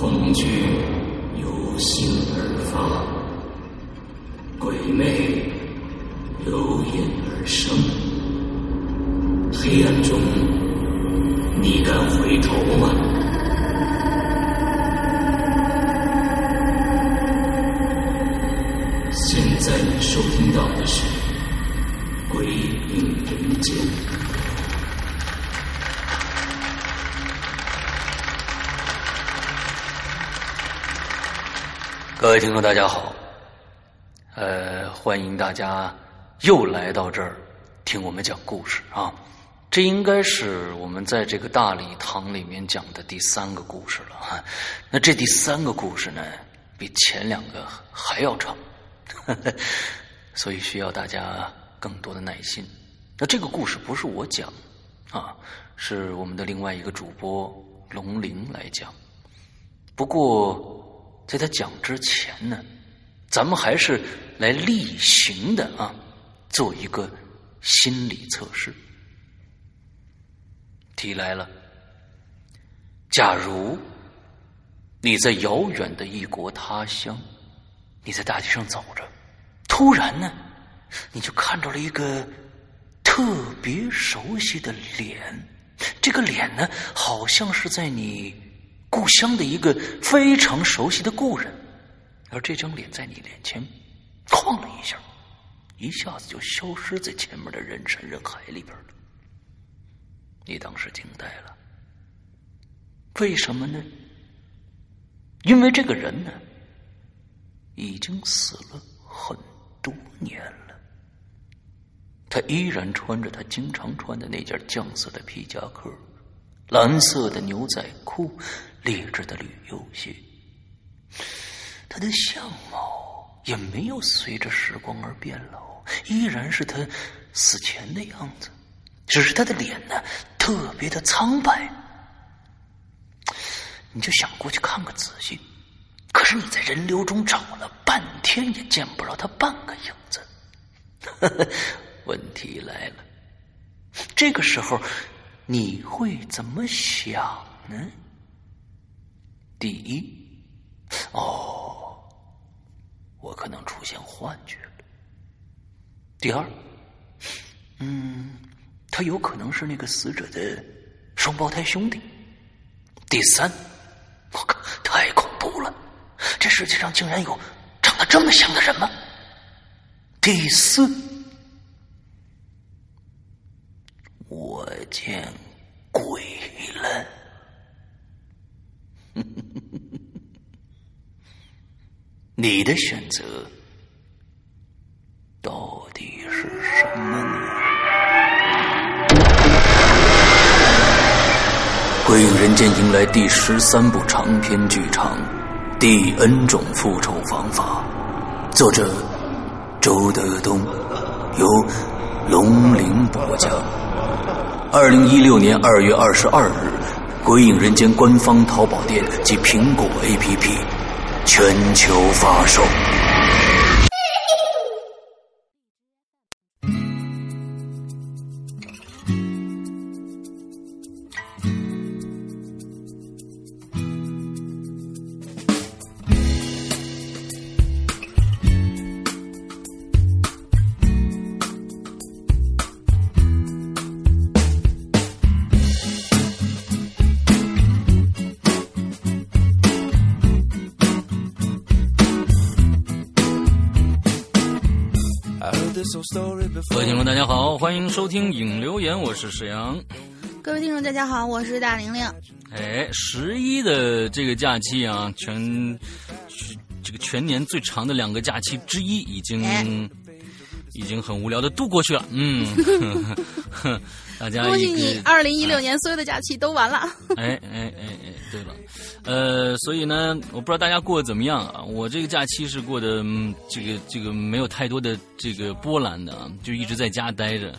恐惧由心而发，鬼魅由眼而生。黑暗中，你敢回头吗？听众，大家好，呃，欢迎大家又来到这儿听我们讲故事啊。这应该是我们在这个大礼堂里面讲的第三个故事了哈。那这第三个故事呢，比前两个还要长，所以需要大家更多的耐心。那这个故事不是我讲啊，是我们的另外一个主播龙鳞来讲。不过。在他讲之前呢，咱们还是来例行的啊，做一个心理测试。题来了：假如你在遥远的异国他乡，你在大街上走着，突然呢，你就看到了一个特别熟悉的脸，这个脸呢，好像是在你。故乡的一个非常熟悉的故人，而这张脸在你脸前晃了一下，一下子就消失在前面的人山人海里边了。你当时惊呆了，为什么呢？因为这个人呢，已经死了很多年了，他依然穿着他经常穿的那件酱色的皮夹克，蓝色的牛仔裤。劣质的旅游鞋，他的相貌也没有随着时光而变老，依然是他死前的样子，只是他的脸呢特别的苍白。你就想过去看个仔细，可是你在人流中找了半天也见不着他半个影子。问题来了，这个时候你会怎么想呢？第一，哦，我可能出现幻觉了。第二，嗯，他有可能是那个死者的双胞胎兄弟。第三，我靠，太恐怖了！这世界上竟然有长得这么像的人吗？第四，我见鬼了。你的选择到底是什么呢？《鬼影人间》迎来第十三部长篇剧场《第 N 种复仇方法》，作者周德东，由龙鳞播讲。二零一六年二月二十二日。《鬼影人间》官方淘宝店及苹果 APP 全球发售。收听影留言，我是沈阳。各位听众，大家好，我是大玲玲。哎，十一的这个假期啊，全这个全年最长的两个假期之一，已经已经很无聊的度过去了。嗯。大家恭喜你，二零一六年所有的假期都完了。哎哎哎哎，对了，呃，所以呢，我不知道大家过得怎么样啊？我这个假期是过得这个这个没有太多的这个波澜的啊，就一直在家待着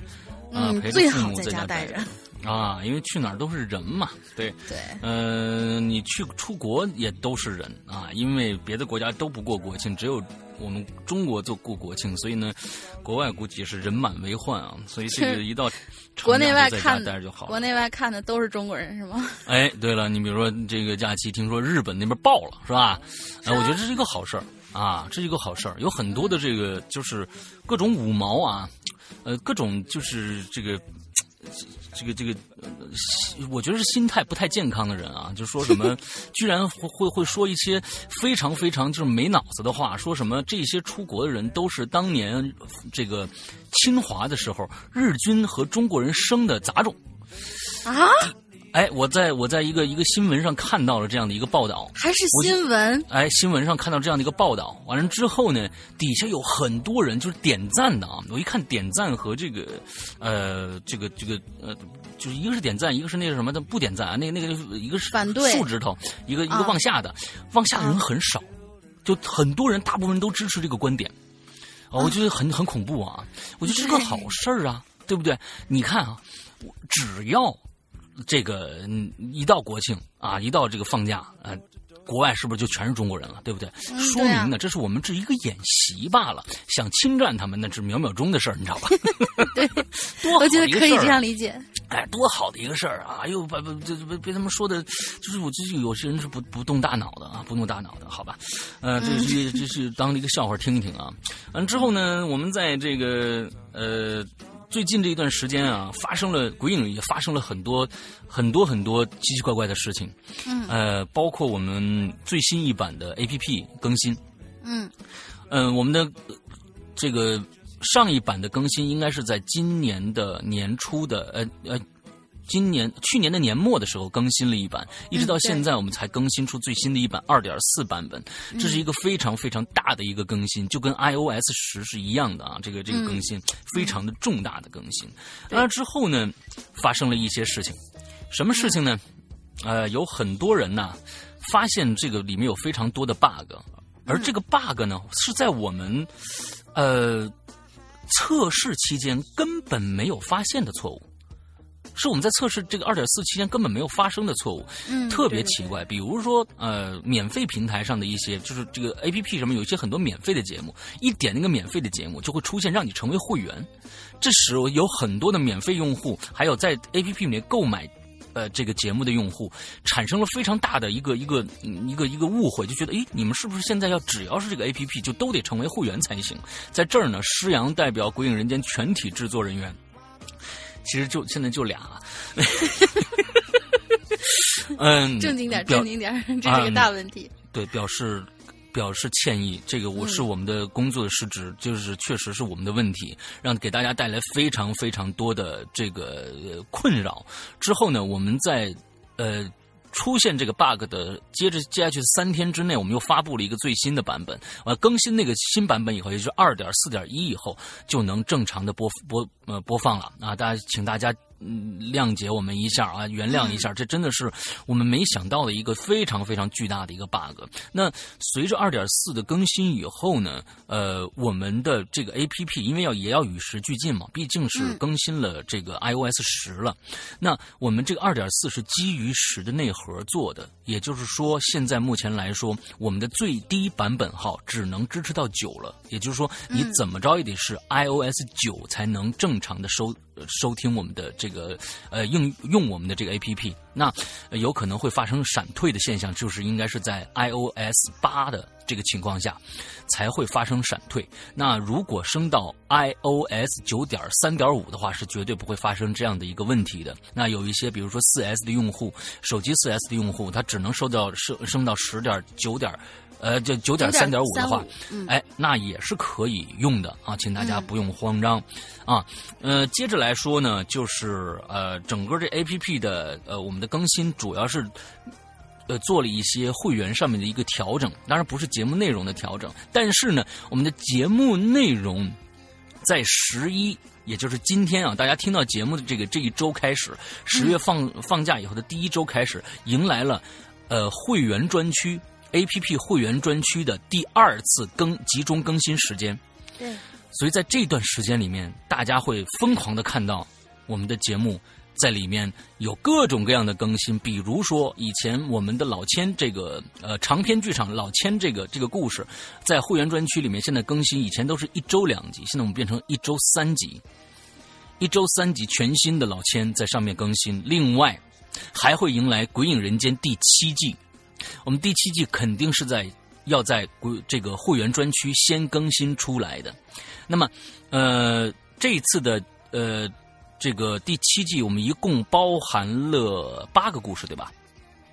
啊，陪着父母在家待着。啊，因为去哪儿都是人嘛，对，对，呃，你去出国也都是人啊，因为别的国家都不过国庆，只有我们中国就过国庆，所以呢，国外估计是人满为患啊，所以这个一到国内外看国内外看的都是中国人是吗？哎，对了，你比如说这个假期，听说日本那边爆了，是吧？哎，我觉得这是一个好事儿啊，这是一个好事儿。有很多的这个就是各种五毛啊，呃，各种就是这个。这个这个，呃我觉得是心态不太健康的人啊，就说什么，居然会会会说一些非常非常就是没脑子的话，说什么这些出国的人都是当年这个侵华的时候日军和中国人生的杂种。啊，哎，我在我在一个一个新闻上看到了这样的一个报道，还是新闻？哎，新闻上看到这样的一个报道，完了之后呢，底下有很多人就是点赞的啊。我一看点赞和这个，呃，这个这个呃，就是一个是点赞，一个是那个什么的不点赞啊，那个那个一个是反对竖指头，一个一个啊往下的，往下的人很少，就很多人，大部分人都支持这个观点。啊，我觉得很很恐怖啊！我觉得这是个好事儿啊，对不对？你看啊，我只要这个嗯一到国庆啊，一到这个放假啊，国外是不是就全是中国人了，对不对？嗯说明呢，这是我们这一个演习罢了，想侵占他们那是秒秒钟的事儿，你知道吧？对，多好我觉得可以这样理解。哎，多好的一个事儿啊！又把把这被被他们说的，就是我这有些人是不不动大脑的啊，不动大脑的，好吧？呃，这是这是当了一个笑话听一听啊。完之后呢，我们在这个呃最近这一段时间啊，发生了鬼影也发生了很多很多很多奇奇怪怪的事情，嗯。呃，包括我们最新一版的 APP 更新，嗯。嗯，我们的呃这个上一版的更新应该是在今年的年初的，呃呃，今年去年的年末的时候更新了一版，一直到现在我们才更新出最新的一版二点四版本，这是一个非常非常大的一个更新，就跟 iOS 十是一样的啊，这个这个更新非常的重大的更新。那之后呢，发生了一些事情，什么事情呢？呃，有很多人呐发现这个里面有非常多的 bug，而这个 bug 呢是在我们呃测试期间根本没有发现的错误，是我们在测试这个二点四期间根本没有发生的错误，嗯，特别奇怪。比如说呃，免费平台上的一些，就是这个 A P P 什么有一些很多免费的节目，一点那个免费的节目就会出现让你成为会员，这使有很多的免费用户，还有在 A P P 里面购买。呃，这个节目的用户产生了非常大的一个一个嗯一个一个误会，就觉得，诶，你们是不是现在要只要是这个 A P P 就都得成为会员才行？在这儿呢，施阳代表《鬼影人间》全体制作人员，其实就现在就俩，嗯，正经点，表正经点，这是个大问题。对，表示表示歉意，这个我是我们的工作的失职，就是确实是我们的问题，让给大家带来非常非常多的这个、呃困扰。之后呢，我们在呃。出现这个 bug 的，接着接下去三天之内，我们又发布了一个最新的版本。呃，更新那个新版本以后，也就是二点四点一以后，就能正常的播播呃播放了啊！大家请大家谅解我们一下啊，原谅一下，这真的是我们没想到的一个非常非常巨大的一个 bug。那随着二点四的更新以后呢，呃，我们的这个 A P P 因为要也要与时俱进嘛，毕竟是嗯更新了这个 iOS 十了。那我们这个二点四是基于十的内核做的，也就是说，现在目前来说，我们的最低版本号只能支持到九了。也就是说，你怎么着也得是 iOS 九才能正常的收呃收听我们的这个呃应用我们的这个 APP。那、有可能会发生闪退的现象，就是应该是在 iOS 八的这个情况下才会发生闪退。那如果升到 iOS 九点三点五的话，是绝对不会发生这样的一个问题的。那有一些，比如说四 S 的用户，手机四 S 的用户，他只能收到升升到十点九点。呃，就九点三点五的话，嗯哎，那也是可以用的啊，请大家不用慌张、啊。呃，接着来说呢，就是呃，整个这 A P P 的呃，我们的更新主要是呃做了一些会员上面的一个调整，当然不是节目内容的调整，但是呢，我们的节目内容在十一。也就是今天啊，大家听到节目的这个这一周开始，十月放、放假以后的第一周开始，迎来了呃会员专区 A P P 会员专区的第二次更集中更新时间。对，所以在这段时间里面，大家会疯狂的看到我们的节目在里面有各种各样的更新，比如说以前我们的老千这个呃长篇剧场老千这个这个故事，在会员专区里面现在更新，以前都是一周两集，现在我们变成一周三集，一周三集全新的老千在上面更新。另外还会迎来《鬼影人间》第七季，我们第七季肯定是在要在这个会员专区先更新出来的。那么呃这一次的呃。这个第七季我们一共包含了八个故事，对吧？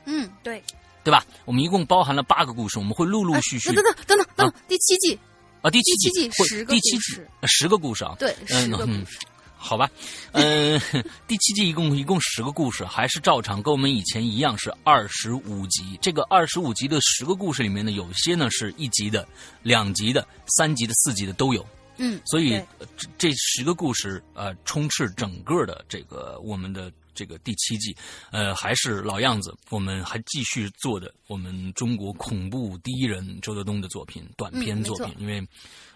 嗯，对，对吧？我们一共包含了八个故事，我们会陆陆续续。等等等等等，第七季啊，第七季十个第七季十个故事啊，对，十个故事。好吧，嗯，第七季一共一共十个故事，还是照常跟我们以前一样是二十五集。这个二十五集的十个故事里面呢，有些呢是一集的、两集的、三集的、四集的都有。嗯，所以这这十个故事呃，充斥整个的这个我们的这个第七季，呃，还是老样子，我们还继续做的我们中国恐怖第一人周德东的作品短篇作品，因为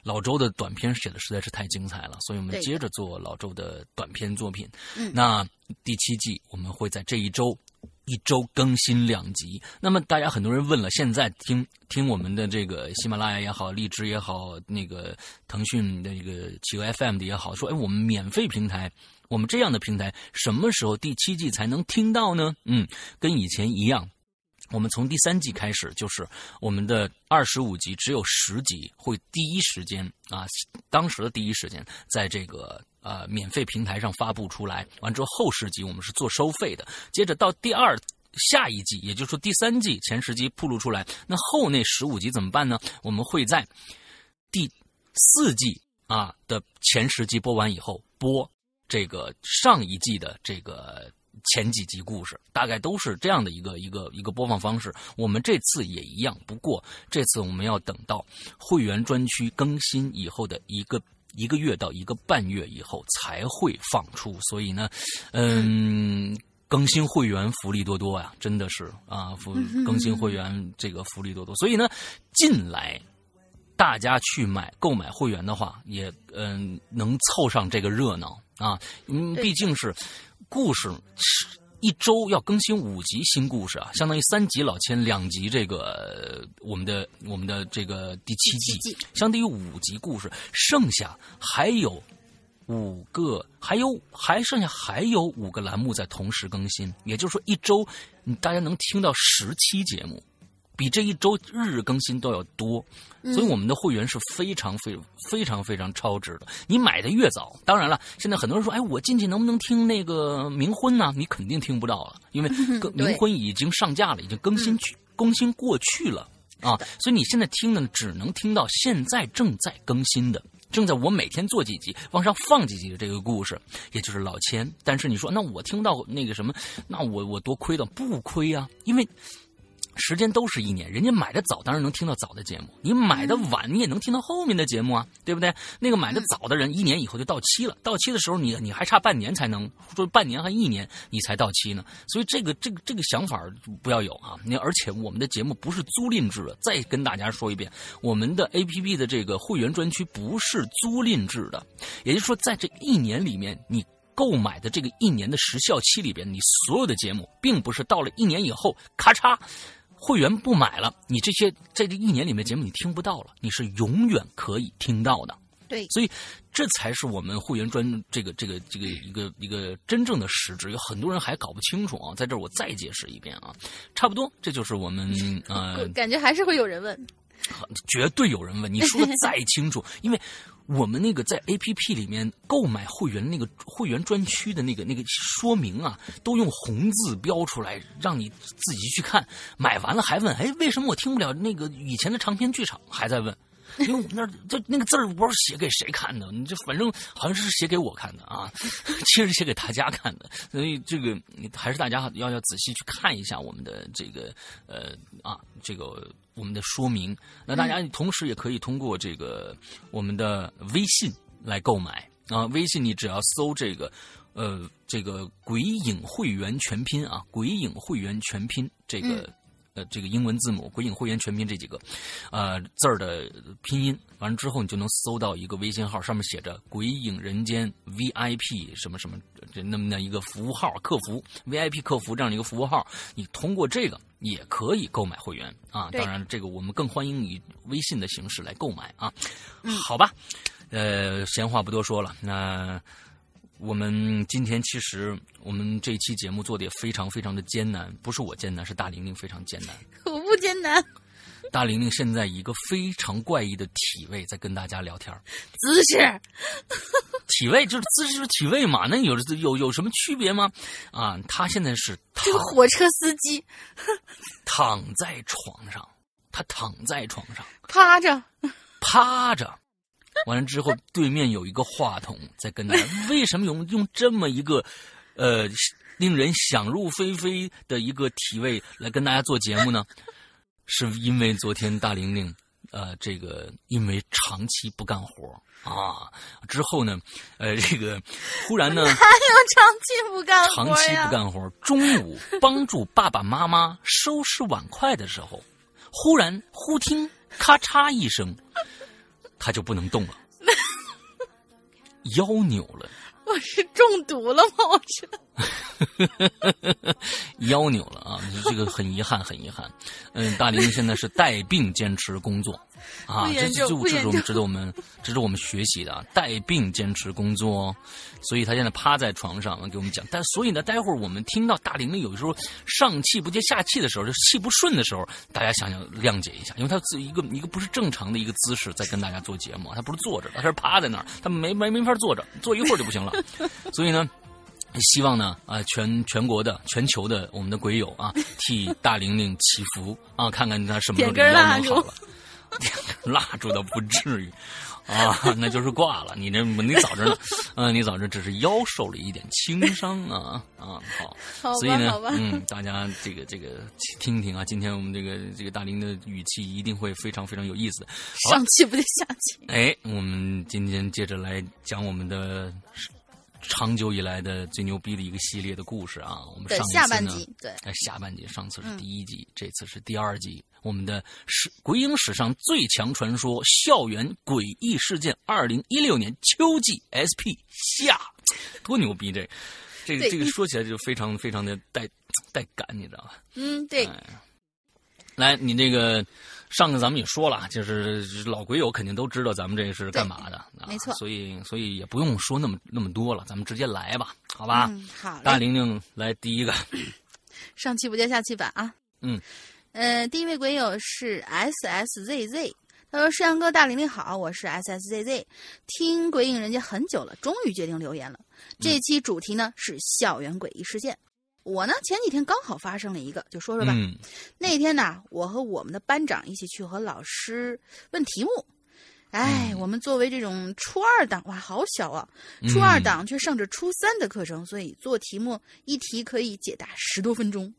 老周的短篇写的实在是太精彩了，所以我们接着做老周的短篇作品。嗯，那第七季我们会在这一周。一周更新两集，那么大家很多人问了，现在听听我们的这个喜马拉雅也好，荔枝也好，那个腾讯的一个企鹅 FM 的也好，说哎，我们免费平台，我们这样的平台什么时候第七季才能听到呢？嗯，跟以前一样。我们从第三季开始，就是我们的二十五集只有十集会第一时间啊，当时的第一时间在这个呃免费平台上发布出来。完之后后十集我们是做收费的。接着到第二下一季，也就是说第三季前十集铺露出来，那后那十五集怎么办呢？我们会在第四季啊的前十集播完以后播这个上一季的这个。前几集故事大概都是这样的一个一个一个播放方式，我们这次也一样，不过这次我们要等到会员专区更新以后的一个一个月到一个半月以后才会放出，所以呢，嗯，更新会员福利多多呀，真的是啊，福更新会员这个福利多多，所以呢，进来大家去买购买会员的话，也嗯能凑上这个热闹啊，嗯，毕竟是。故事是一周要更新五集新故事啊，相当于三集老千，两集这个我们的我们的这个第七季，相当于五集故事，剩下还有五个，还有还剩下还有五个栏目在同时更新，也就是说一周大家能听到十期节目。比这一周日日更新都要多，所以我们的会员是非常非非常非常超值的。你买的越早，当然了，现在很多人说，哎，我进去能不能听那个冥婚呢？你肯定听不到了，因为 冥婚已经上架了，已经更新去更新过去了啊。所以你现在听的只能听到现在正在更新的，正在我每天做几集往上放几集的这个故事，也就是老千。但是你说，那我听到那个什么，那我我多亏了？不亏啊，因为。时间都是一年，人家买的早，当然能听到早的节目；你买的晚，你也能听到后面的节目啊，对不对？那个买的早的人，一年以后就到期了，到期的时候，你你还差半年才能说半年还一年你才到期呢。所以这个这个这个想法不要有啊！你而且我们的节目不是租赁制的，再跟大家说一遍，我们的 A P P 的这个会员专区不是租赁制的，也就是说，在这一年里面，你购买的这个一年的时效期里边，你所有的节目，并不是到了一年以后，咔嚓。会员不买了，你这些在这一年里面节目你听不到了，你是永远可以听到的。对，所以这才是我们会员专这个这个这个一个一个真正的实质。有很多人还搞不清楚啊，在这儿我再解释一遍啊，差不多这就是我们 呃，感觉还是会有人问，绝对有人问，你说的 再清楚，因为。我们那个在 A P P 里面购买会员那个会员专区的那个那个说明啊，都用红字标出来，让你自己去看。买完了还问，哎，为什么我听不了那个以前的长篇剧场？还在问。因为我们那这那个字儿不知道写给谁看的，你这反正好像是写给我看的啊，其实写给大家看的，所以这个还是大家要要仔细去看一下我们的这个呃啊这个我们的说明。那大家同时也可以通过这个我们的微信来购买啊，微信你只要搜这个呃这个鬼影会员全拼啊，鬼影会员全拼这个。呃这个英文字母“鬼影会员全拼”这几个呃字儿的拼音，完了之后你就能搜到一个微信号，上面写着“鬼影人间 VIP” 什么什么这那么的一个服务号客服 VIP 客服这样的一个服务号，你通过这个也可以购买会员啊。当然，这个我们更欢迎以微信的形式来购买啊。嗯好吧，呃，闲话不多说了，那。我们今天其实我们这期节目做的也非常非常的艰难，不是我艰难，是大玲玲非常艰难。我不艰难，大玲玲现在一个非常怪异的体位在跟大家聊天儿，姿势。体位就是姿势就是体位嘛，那有有有什么区别吗？啊，她现在是躺这个火车司机。躺在床上，她躺在床上。趴着，趴着，完了之后对面有一个话筒在跟大家，为什么用用这么一个呃令人想入非非的一个体位来跟大家做节目呢？是因为昨天大玲玲呃这个因为长期不干活啊，之后呢呃这个忽然呢。哪有长期不干活长？期不干活，中午帮助爸爸妈妈收拾碗筷的时候，忽然忽听咔嚓一声，他就不能动了，腰扭了，我是中毒了吗？我是 腰扭了啊！这个很遗憾，很遗憾。嗯，大林现在是带病坚持工作啊，这这是我们不严重值得我们值得我们学习的啊，带病坚持工作哦。所以他现在趴在床上给我们讲，但所以呢，待会儿我们听到大玲玲有时候上气不接下气的时候，就气不顺的时候，大家想想谅解一下，因为他自一个一个不是正常的一个姿势在跟大家做节目，他不是坐着，他是趴在那儿，他没没没法坐着，坐一会儿就不行了。所以呢，希望呢啊、全全国的全球的我们的鬼友啊，替大玲玲祈福啊，看看他什么时候能好了。蜡烛倒不至于，啊，那就是挂了。你这你早着呢，嗯、你早着只是腰受了一点轻伤啊啊，好，好所以呢嗯，大家这个这个听听啊，今天我们这个这个大林的语气一定会非常非常有意思。上气不接下气。哎，我们今天接着来讲我们的长久以来的最牛逼的一个系列的故事啊。我们上一次呢下半集，对，哎，下半集，上次是嗯第一集，这次是第二集。我们的史鬼影史上最强传说校园诡异事件，二零一六年秋季 SP 下，多牛逼！这这个这个说起来就非常非常的带带感，你知道吧？嗯，对，哎来，你这个上次咱们也说了，就是老鬼友肯定都知道咱们这是干嘛的，啊没错所以所以也不用说那么那么多了，咱们直接来吧，好吧？嗯，好大，玲玲来第一个，上气不接下气版啊。嗯，呃，第一位鬼友是 S S Z Z，他说：“世阳哥，大玲玲好，我是 S S Z Z，听鬼影人家很久了，终于决定留言了。这期主题呢是校园诡异事件。我呢前几天刚好发生了一个，就说说吧。嗯那天呢，我和我们的班长一起去和老师问题目。哎，嗯我们作为这种初二党，哇，好小啊！初二嗯党却上着初三的课程，所以做题目一题可以解答十多分钟。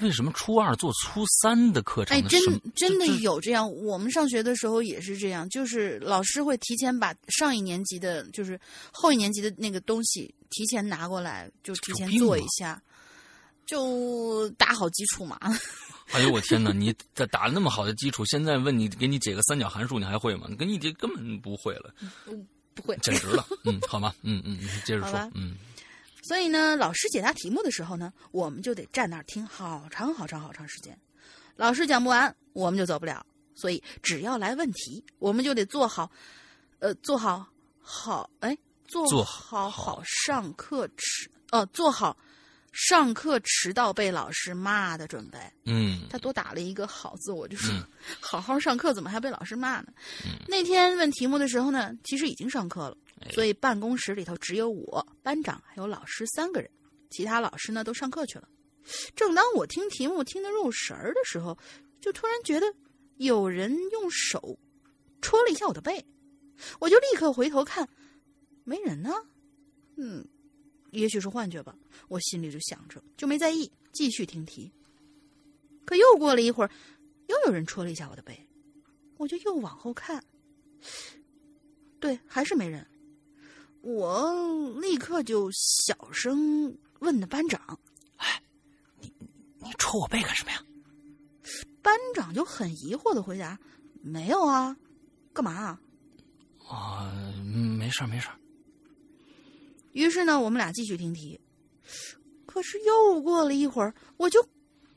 为什么初二做初三的课程哎，真真的有这样。我们上学的时候也是这样，就是老师会提前把上一年级的，就是后一年级的那个东西提前拿过来，就提前做一下，就打好基础嘛。哎呦我天哪！你打打了那么好的基础，现在问你给你解个三角函数，你还会吗？你跟你这根本不会了，嗯不会，简直了。嗯，好吧，嗯嗯，嗯接着，说嗯所以呢，老师解答题目的时候呢，我们就得站那儿听好长好长好长时间。老师讲不完，我们就走不了。所以只要来问题，我们就得做好，呃，做好好哎，做做好好好上课吃哦，做好上课迟到被老师骂的准备。嗯他多打了一个好字，我就说、嗯 好好上课，怎么还被老师骂呢？那天问题目的时候呢，其实已经上课了，哎所以办公室里头只有我、班长还有老师三个人，其他老师呢都上课去了。正当我听题目听得入神儿的时候，就突然觉得有人用手戳了一下我的背，我就立刻回头看，没人呢。嗯，也许是幻觉吧，我心里就想着，就没在意，继续听题。可又过了一会儿，又有人戳了一下我的背，我就又往后看，对，还是没人。我立刻就小声问的班长哎你你戳我背干什么呀？：“班长就很疑惑的回答：“没有啊，干嘛啊？”啊，没事儿没事儿。于是呢，我们俩继续听题。可是又过了一会儿，我就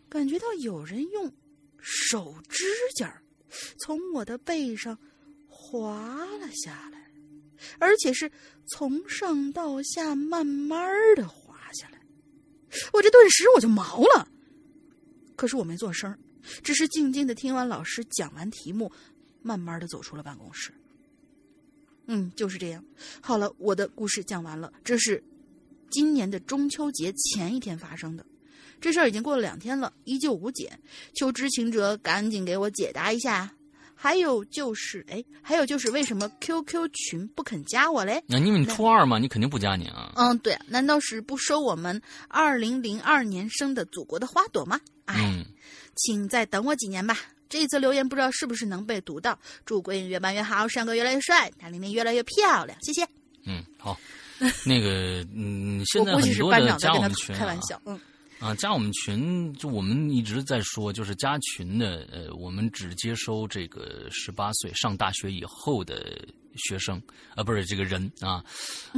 感觉到有人用手指甲从我的背上滑了下来，而且是从上到下慢慢的滑下来。我这顿时我就毛了，可是我没做声，只是静静的听完老师讲完题目，慢慢的走出了办公室。嗯，就是这样。好了，我的故事讲完了。这是今年的中秋节前一天发生的，这事儿已经过了两天了，依旧无解。求知情者赶紧给我解答一下。还有就是，哎，还有就是为什么 QQ 群不肯加我嘞？那因为你初二嘛，你肯定不加你啊。嗯，对，难道是不收我们二零零二年生的祖国的花朵吗？哎，请再等我几年吧。这一则留言不知道是不是能被读到。祝鬼影越办越好，山哥越来越帅，谭玲玲越来越漂亮。谢谢。嗯，好。那个，嗯，现在很多的加我们群开玩笑，嗯。啊，加我们群，就我们一直在说，就是加群的，呃，我们只接收这个十八岁上大学以后的。学生啊，不是这个人啊，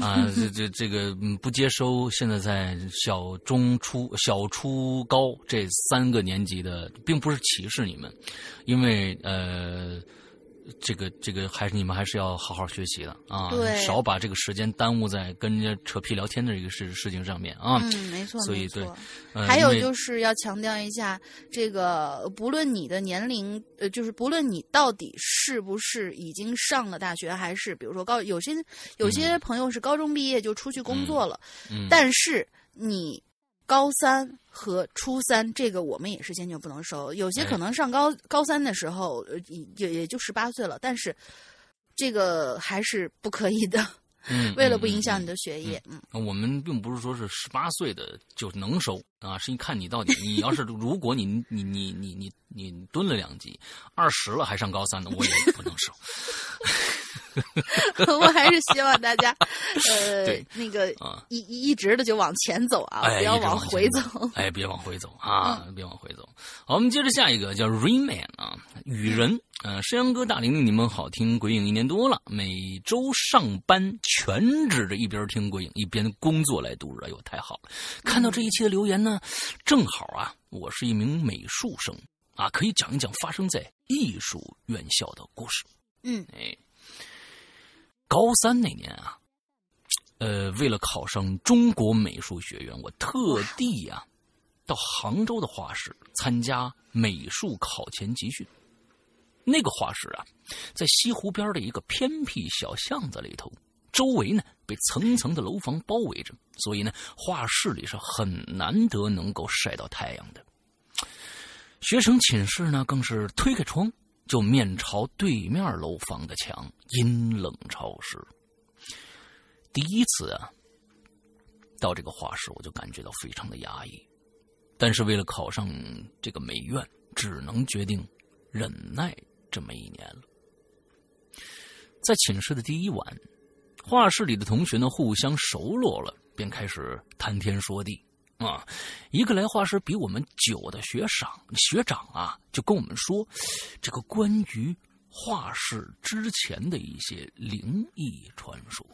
啊，这这这个不接收。现在在小中初小初高这三个年级的，并不是歧视你们，因为呃。这个这个还是你们还是要好好学习的啊，少把这个时间耽误在跟人家扯皮聊天的这个事事情上面啊。嗯，没错，所以对。还有就是要强调一下，这个不论你的年龄，呃，就是不论你到底是不是已经上了大学，还是比如说高，有些有些朋友是高中毕业就出去工作了，嗯，但是你。高三和初三，这个我们也是坚决不能收。有些可能上高高三的时候，也也就十八岁了，但是这个还是不可以的。嗯，为了不影响你的学业，嗯，我们并不是说是十八岁的就能收啊，是你看你到底，你要是如果你你你你你你蹲了两级，二十了还上高三的，我也不能收。我还是希望大家，呃，那个一一直的就往前走啊，不要往回走。哎，别往回走啊，别往回走。好，我们接着下一个叫 Rayman 啊，雨人。呃，山羊哥、大玲玲，你们好听鬼影一年多了，每周上班全指着一边听鬼影一边工作来度日，哎呦，太好了！看到这一期的留言呢，正好啊，我是一名美术生啊，可以讲一讲发生在艺术院校的故事。嗯，哎。高三那年啊，呃，为了考上中国美术学院，我特地呀到杭州的画室参加美术考前集训。那个画室啊，在西湖边的一个偏僻小巷子里头，周围呢被层层的楼房包围着，所以呢，画室里是很难得能够晒到太阳的。学生寝室呢，更是推开窗。就面朝对面楼房的墙，阴冷潮湿。第一次啊，到这个画室，我就感觉到非常的压抑。但是为了考上这个美院，只能决定忍耐这么一年了。在寝室的第一晚，画室里的同学呢互相熟络了，便开始谈天说地。啊，一个来画室比我们久的学长学长啊，就跟我们说，这个关于画室之前的一些灵异传说。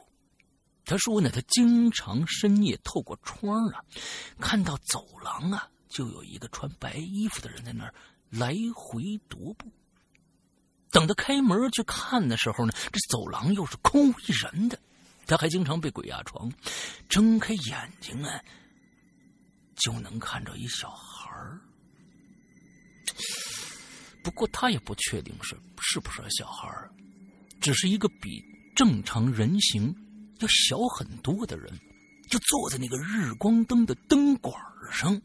他说呢，他经常深夜透过窗啊，看到走廊啊，就有一个穿白衣服的人在那儿来回踱步。等他开门去看的时候呢，这走廊又是空无一人的。他还经常被鬼压床，睁开眼睛啊。就能看着一小孩儿，不过他也不确定是是不是小孩儿，只是一个比正常人形要小很多的人，就坐在那个日光灯的灯管上，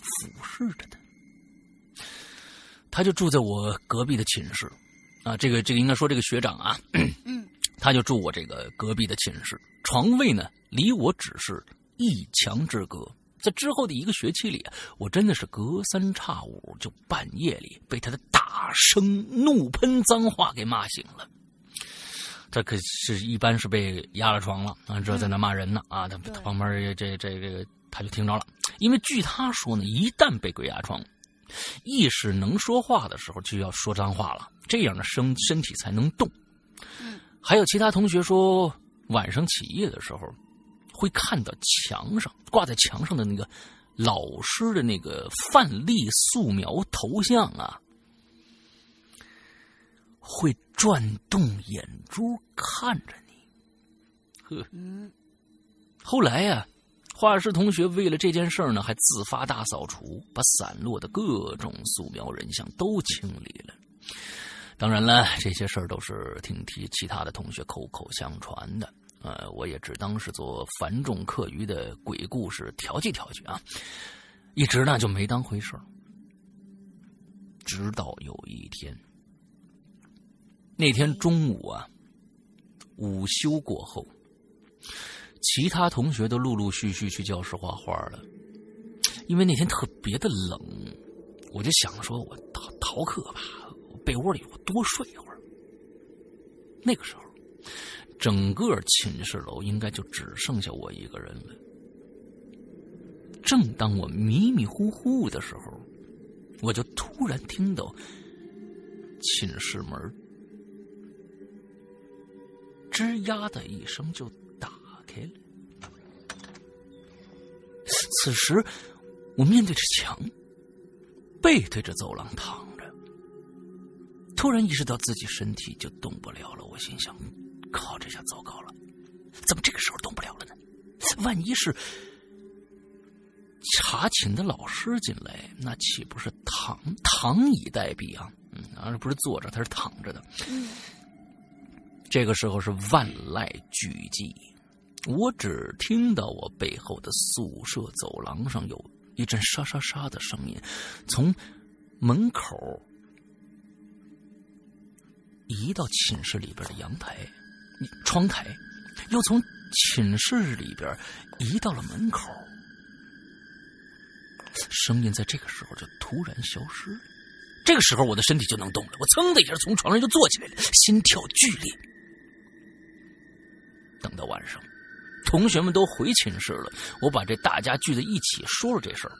俯视着他。他就住在我隔壁的寝室，啊，这个这个应该说这个学长啊，嗯，他就住我这个隔壁的寝室，床位呢离我只是。一墙之隔，在之后的一个学期里，我真的是隔三差五就半夜里被他的大声怒喷脏话给骂醒了。他可是一般是被压了床了啊，这在那骂人呢啊，他他旁边这这这个他就听着了。因为据他说呢，一旦被鬼压床，意识能说话的时候就要说脏话了，这样的身身体才能动。还有其他同学说，晚上起夜的时候，会看到墙上挂在墙上的那个老师的那个范例素描头像啊，会转动眼珠看着你。呵，后来呀，画室同学为了这件事呢，还自发大扫除，把散落的各种素描人像都清理了。当然了，这些事儿都是听提其他的同学口口相传的，呃，我也只当是做繁重课余的鬼故事调剂调剂啊，一直呢就没当回事儿。直到有一天，那天中午啊，午休过后。其他同学都陆陆续续去教室画画了，因为那天特别的冷，我就想说，我逃逃课吧，被窝里我多睡一会儿。那个时候，整个寝室楼应该就只剩下我一个人了。正当我迷迷糊糊的时候，我就突然听到寝室门吱呀的一声就打。开了。此时，我面对着墙，背对着走廊躺着。突然意识到自己身体就动不了了，我心想：靠，这下糟糕了！怎么这个时候动不了了呢？万一是查寝的老师进来，那岂不是躺躺以待毙啊？嗯，而不是坐着，他是躺着的。这个时候是万籁俱寂。我只听到我背后的宿舍走廊上有一阵沙沙沙的声音，从门口移到寝室里边的阳台、窗台，又从寝室里边移到了门口。声音在这个时候就突然消失了。这个时候，我的身体就能动了。我噌的一下从床上就坐起来了，心跳剧烈。等到晚上。同学们都回寝室了，我把这大家聚在一起说了这事儿。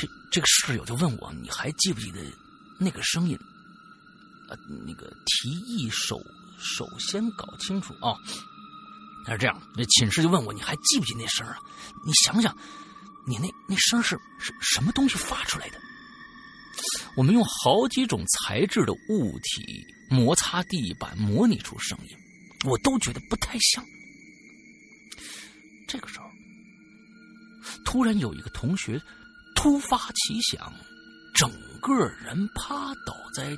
这这个室友就问我：“你还记不记得那个声音？”呃，那个提议首首先搞清楚啊。他是这样，那寝室就问我：“你还记不记那声啊？你想想，你那那声是是什么东西发出来的？”我们用好几种材质的物体摩擦地板，模拟出声音，我都觉得不太像。这个时候，突然有一个同学突发奇想，整个人趴倒在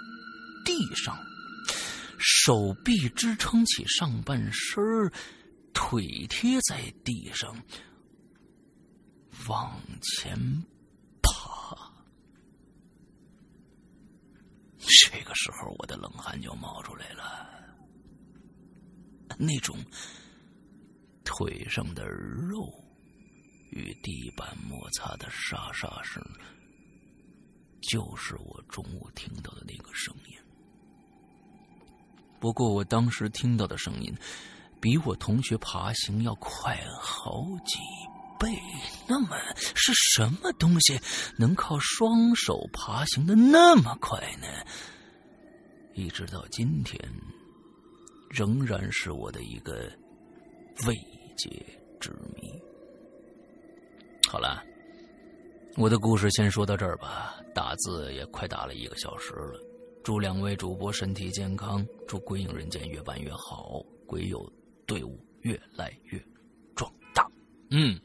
地上，手臂支撑起上半身儿腿贴在地上，往前爬。这个时候，我的冷汗就冒出来了，那种。腿上的肉与地板摩擦的沙沙声，就是我中午听到的那个声音。不过我当时听到的声音，比我同学爬行要快好几倍。那么是什么东西能靠双手爬行的那么快呢？一直到今天，仍然是我的一个。未解之谜。好了，我的故事先说到这儿吧。打字也快打了一个小时了。祝两位主播身体健康，祝鬼影人间越办越好，鬼友队伍越来越壮大。嗯，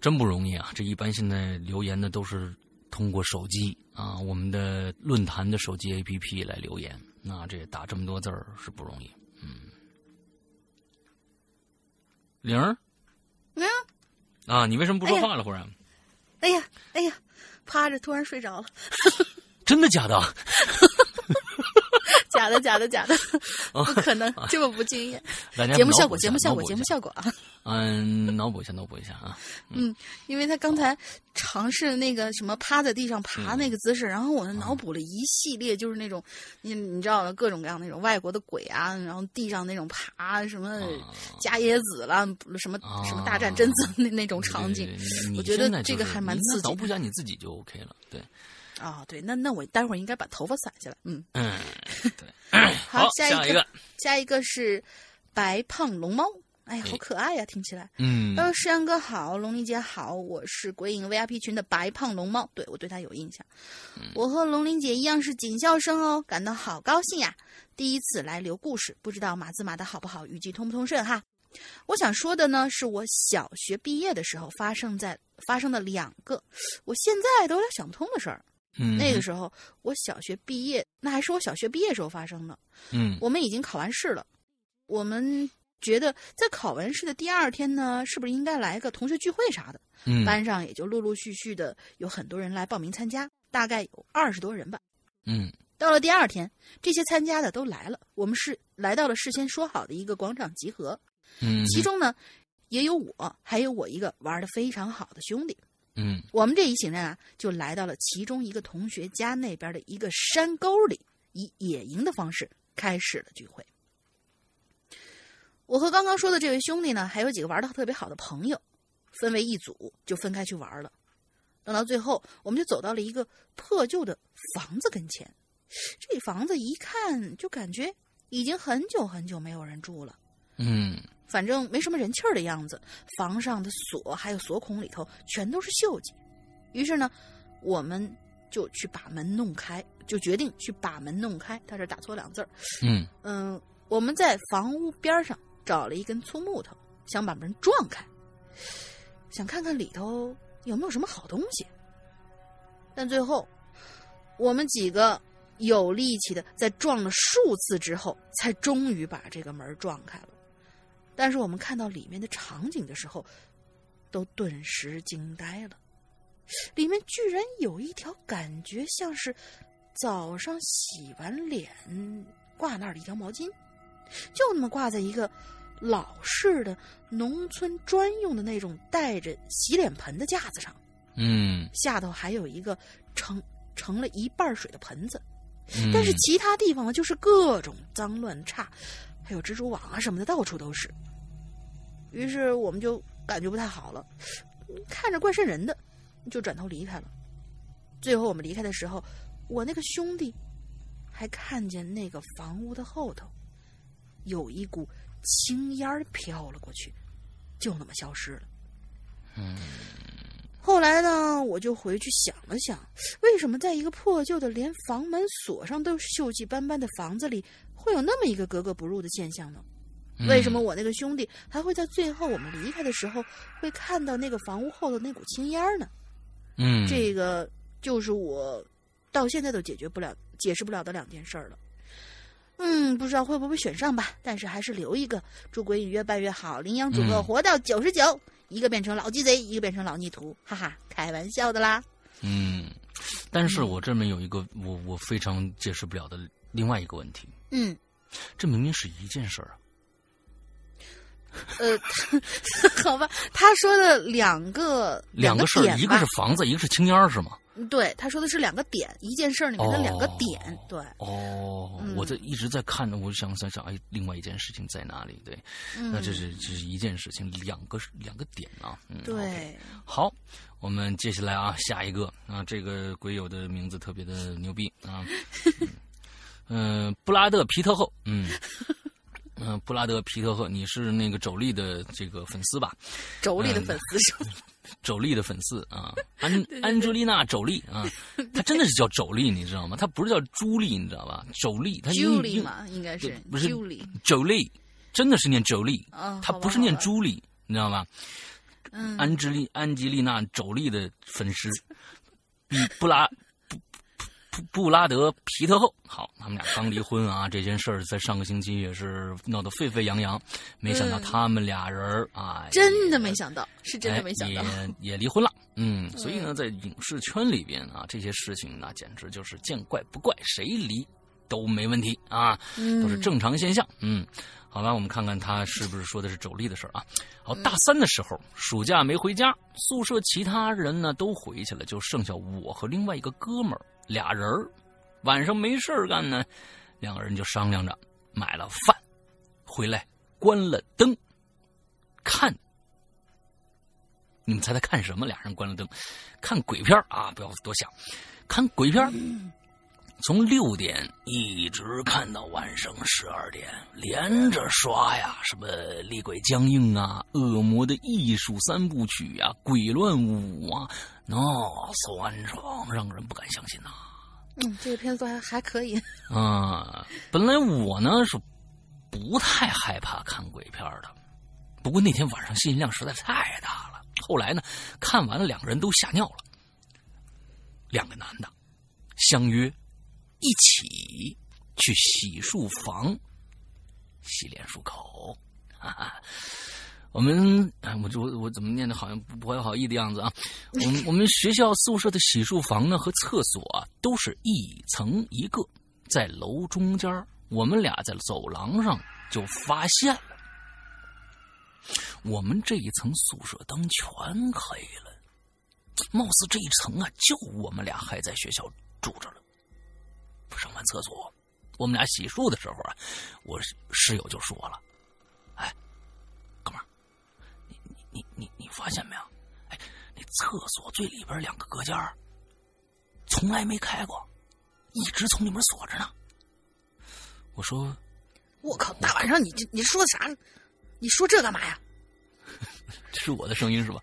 真不容易啊！这一般现在留言的都是通过手机啊，我们的论坛的手机 APP 来留言。那这打这么多字儿是不容易。嗯玲儿，嗯，啊，你为什么不说话了？忽然，哎呀，哎呀，趴着突然睡着了，真的 假的？假的，假的，假 的，哦不可能，这么不敬业。节目效果，节目效果，节目效果啊！嗯，脑补一下，脑补一下啊。嗯，因为他刚才尝试那个什么趴在地上爬那个姿势，然后我脑补了一系列，就是那种你你知道的各种各样那种外国的鬼啊，然后地上那种爬什么加椰子了，什么什么大战贞子那那种场景我觉得这个还蛮刺激脑补一下你自己就 OK 了。对，啊。对，那那我待会儿应该把头发散下来。嗯，嗯，对。好，下一一个，下一个是白胖龙猫。哎好可爱呀、听起来。嗯呃，石阳哥好，龙鳞姐好，我是鬼影 VIP 群的白胖龙猫，对我对他有印象。我和龙鳞姐一样是警校生哦，感到好高兴呀！第一次来留故事，不知道码字码的好不好，语句通不通顺哈。我想说的呢，是我小学毕业的时候发生在发生的两个，我现在都有点想不通的事儿。嗯，那个时候我小学毕业，那还是我小学毕业时候发生的。嗯我们已经考完试了，我们觉得在考完试的第二天呢，是不是应该来个同学聚会啥的？嗯班上也就陆陆续续的有很多人来报名参加，大概有二十多人吧。嗯到了第二天，这些参加的都来了，我们是来到了事先说好的一个广场集合，嗯，其中呢也有我，还有我一个玩的非常好的兄弟。嗯我们这一行人啊，就来到了其中一个同学家那边的一个山沟里，以野营的方式开始了聚会。我和刚刚说的这位兄弟呢，还有几个玩的特别好的朋友，分为一组，就分开去玩了。等到最后，我们就走到了一个破旧的房子跟前。这房子一看就感觉已经很久很久没有人住了。嗯反正没什么人气儿的样子，房上的锁还有锁孔里头全都是锈迹。于是呢，我们就去把门弄开，就决定去把门弄开。他这打错两字儿。嗯嗯，我们在房屋边上找了一根粗木头，想把门撞开，想看看里头有没有什么好东西。但最后，我们几个有力气的在撞了数次之后，才终于把这个门撞开了。但是我们看到里面的场景的时候，都顿时惊呆了。里面居然有一条感觉像是早上洗完脸挂那儿的一条毛巾，就那么挂在一个老式的农村专用的那种带着洗脸盆的架子上，嗯下头还有一个盛盛了一半水的盆子。嗯，但是其他地方呢，就是各种脏乱差，还有蜘蛛网啊什么的，到处都是。于是我们就感觉不太好了，看着怪瘆人的，就转头离开了。最后我们离开的时候，我那个兄弟还看见那个房屋的后头有一股青烟飘了过去，就那么消失了。嗯后来呢，我就回去想了想，为什么在一个破旧的连房门锁上都是锈迹斑斑的房子里，会有那么一个格格不入的现象呢？嗯为什么我那个兄弟还会在最后我们离开的时候，会看到那个房屋后的那股青烟呢？嗯这个就是我到现在都解决不了、解释不了的两件事儿了。嗯，不知道会不会选上吧，但是还是留一个，祝鬼影越办越好，羚羊主播嗯活到九十九，一个变成老鸡贼，一个变成老逆徒，哈哈，开玩笑的啦。嗯，但是我这边有一个我我非常解释不了的另外一个问题，嗯，这明明是一件事儿啊。呃，好吧，他说的两个两个事一个是房子，一个是青烟儿，是吗？对，他说的是两个点，一件事儿里面的两个哦点，对，哦，嗯。我在一直在看着，我想想想，哎，另外一件事情在哪里？对，嗯，那这是这是一件事情，两个两个点啊。对，好，我们接下来啊，下一个。啊，这个鬼友的名字特别的牛逼啊，嗯、呃布拉德皮特后，嗯。嗯、布拉德皮特赫，你是那个肘力的这个粉丝吧？肘力的嗯粉丝是吧？肘力的粉丝啊，安安吉丽娜肘力啊，她真的是叫肘力，你知道吗？她不是叫朱莉，你知道吧？肘力，她英 Julie 英嘛，应该是不是 Julie 肘力，真的是念肘力，啊，好吧她不是念，朱莉，你知道吗？嗯，安吉丽安吉丽娜肘力的粉丝，比布拉布布布拉德皮特后好，他们俩刚离婚啊，这件事儿在上个星期也是闹得沸沸扬扬，没想到嗯他们俩人儿啊，真的没想到，是真的没想到，哎、也也离婚了。嗯，所以呢，在影视圈里边啊，这些事情那简直就是见怪不怪，谁离都没问题啊，都是嗯正常现象。嗯，好吧，我们看看他是不是说的是妯娌的事儿啊。好，大三的时候，暑假没回家，宿舍其他人呢都回去了，就剩下我和另外一个哥们儿俩人儿。晚上没事干呢，两个人就商量着买了饭，回来关了灯，看。你们猜他看什么？俩人关了灯，看鬼片啊！不要多想，看鬼片从六点一直看到晚上十二点，连着刷呀，什么《厉鬼僵硬》啊，《恶魔的艺术》三部曲啊，《鬼乱舞》啊，那酸爽，让人不敢相信呐、嗯，这个片子还还可以。啊，本来我呢是不太害怕看鬼片的，不过那天晚上信息量实在太大了。后来呢，看完了，两个人都吓尿了。两个男的相约一起去洗漱房洗脸漱口。哈哈，我们哎，我我我怎么念的好像不怀好意的样子啊？我们我们学校宿舍的洗漱房呢和厕所啊都是一层一个，在楼中间我们俩在走廊上就发现了，我们这一层宿舍灯全黑了，貌似这一层啊就我们俩还在学校住着了。上完厕所，我们俩洗漱的时候啊，我室友就说了：“哎，哥们儿，你你你你你发现没有？哎，那厕所最里边两个隔间儿从来没开过，一直从里面锁着呢。”我说我靠，大晚上你这你说的啥？你说这干嘛呀？：“ 这是我的声音是吧？”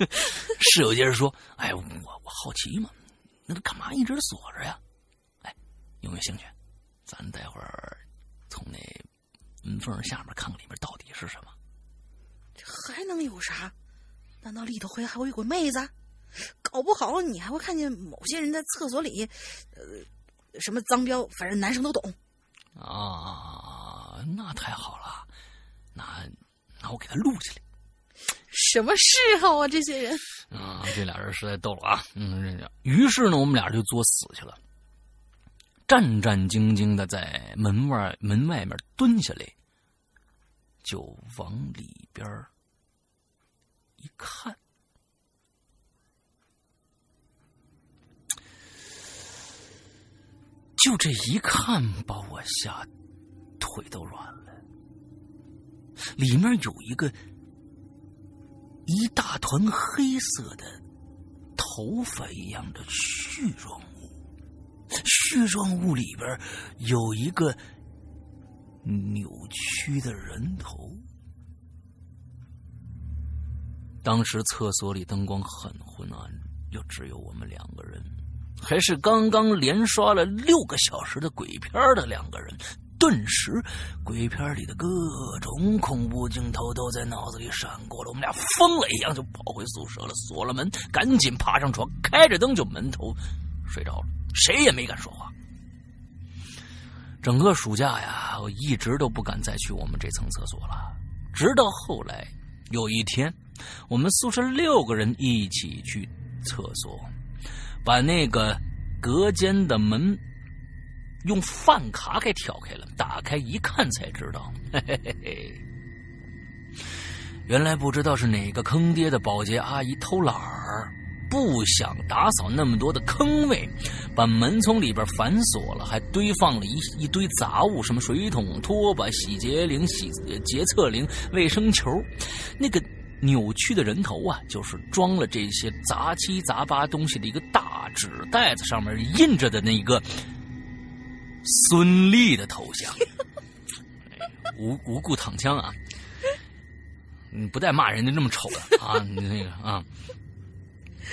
室友接着说：“哎，我我好奇嘛，那他干嘛一直锁着呀？哎，有没有兴趣？咱待会儿从那门缝下面看看里面到底是什么。”这还能有啥？难道里头会还会有个妹子？搞不好你还会看见某些人在厕所里，呃，什么脏标，反正男生都懂。啊，那太好了，那那我给他录下来。什么嗜好啊？这些人啊，这俩人实在逗了啊！嗯，于是呢，我们俩就作死去了，战战兢兢的在门外门外面蹲下来，就往里边一看，就这一看，把我吓腿都软了。里面有一个一大团黑色的头发一样的絮状物，絮状物里边有一个扭曲的人头。当时厕所里灯光很昏暗，又只有我们两个人，还是刚刚连刷了六个小时的鬼片的两个人。顿时，鬼片里的各种恐怖镜头都在脑子里闪过了。我们俩疯了一样就跑回宿舍了，锁了门，赶紧爬上床，开着灯就门头睡着了，谁也没敢说话。整个暑假呀，我一直都不敢再去我们这层厕所了。直到后来有一天，我们宿舍六个人一起去厕所，把那个隔间的门。用饭卡给挑开了，打开一看才知道，嘿嘿嘿嘿，原来不知道是哪个坑爹的保洁阿姨偷懒儿，不想打扫那么多的坑位，把门从里边反锁了，还堆放了一一堆杂物，什么水桶、拖把、洗洁灵、洗洁厕灵、卫生球，那个扭曲的人头啊，就是装了这些杂七杂八东西的一个大纸袋子，上面印着的那一个。孙俪的头像，无无故躺枪啊！你不带骂人家这么丑的啊！你那个啊，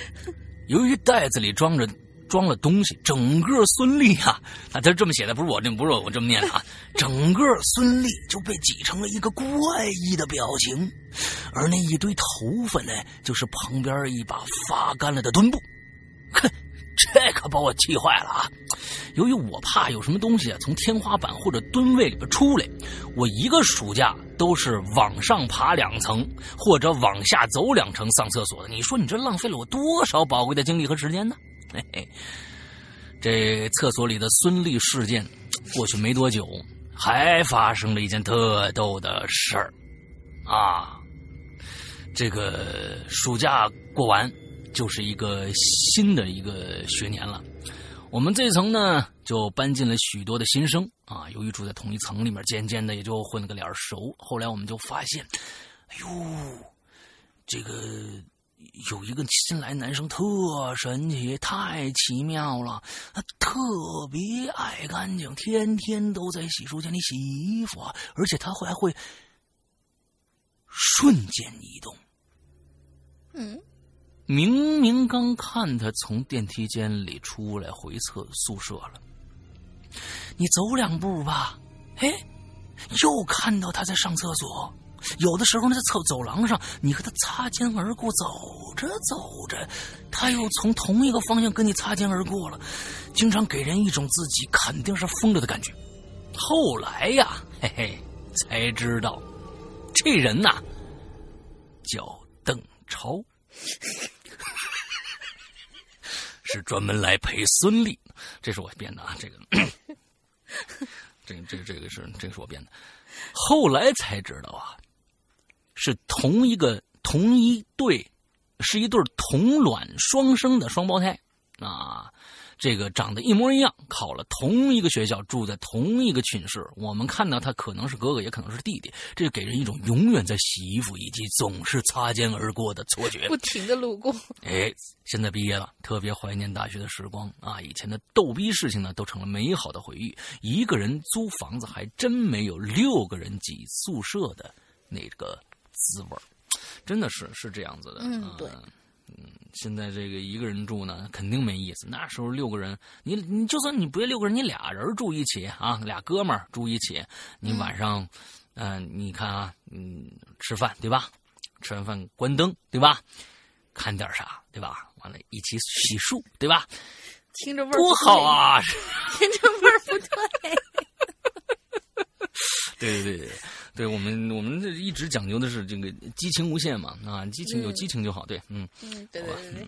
由于袋子里装着装了东西，整个孙俪啊，啊，他这么写的，不是我这不是我这么念的啊，整个孙俪就被挤成了一个怪异的表情，而那一堆头发呢，就是旁边一把发干了的墩布，哼。这可把我气坏了啊！由于我怕有什么东西啊从天花板或者蹲位里边出来，我一个暑假都是往上爬两层或者往下走两层上厕所的。你说你这浪费了我多少宝贵的精力和时间呢？嘿嘿，这厕所里的孙俪事件过去没多久，还发生了一件特逗的事儿啊！这个暑假过完，就是一个新的一个学年了。我们这层呢，就搬进了许多的新生啊。由于住在同一层里面，渐渐的也就混了个脸熟。后来我们就发现，哎呦，这个有一个新来男生特神奇，太奇妙了。他特别爱干净，天天都在洗漱间里洗衣服，而且他还会瞬间移动。嗯，明明刚看他从电梯间里出来回厕宿舍了，你走两步吧，哎，又看到他在上厕所。有的时候呢，在走走廊上，你和他擦肩而过，走着走着，他又从同一个方向跟你擦肩而过了，经常给人一种自己肯定是疯了的感觉。后来呀，嘿嘿，才知道这人呐叫邓超，是专门来陪孙俪。这是我编的啊，这个，这这这个是这个是我编的。后来才知道啊。是同一个同一对，是一对同卵双生的双胞胎啊！这个长得一模一样，考了同一个学校，住在同一个寝室。我们看到他可能是哥哥，也可能是弟弟，这给人一种永远在洗衣服以及总是擦肩而过的错觉。不停的路过。哎，现在毕业了，特别怀念大学的时光啊！以前的逗逼事情呢，都成了美好的回忆。一个人租房子，还真没有六个人挤宿舍的那个。滋味儿，真的是是这样子的。嗯，对，嗯，现在这个一个人住呢，肯定没意思。那时候六个人，你你就算你不六个人，你俩人住一起啊，俩哥们儿住一起，你晚上，嗯，你看啊，嗯，吃饭对吧？吃完饭关灯对吧？看点啥对吧？完了，一起洗漱对吧？听着味儿多好啊！听着味儿不对。对 对对。对我们，我们这一直讲究的是这个激情无限嘛啊，激情有激情就好。对，嗯嗯，对对对对，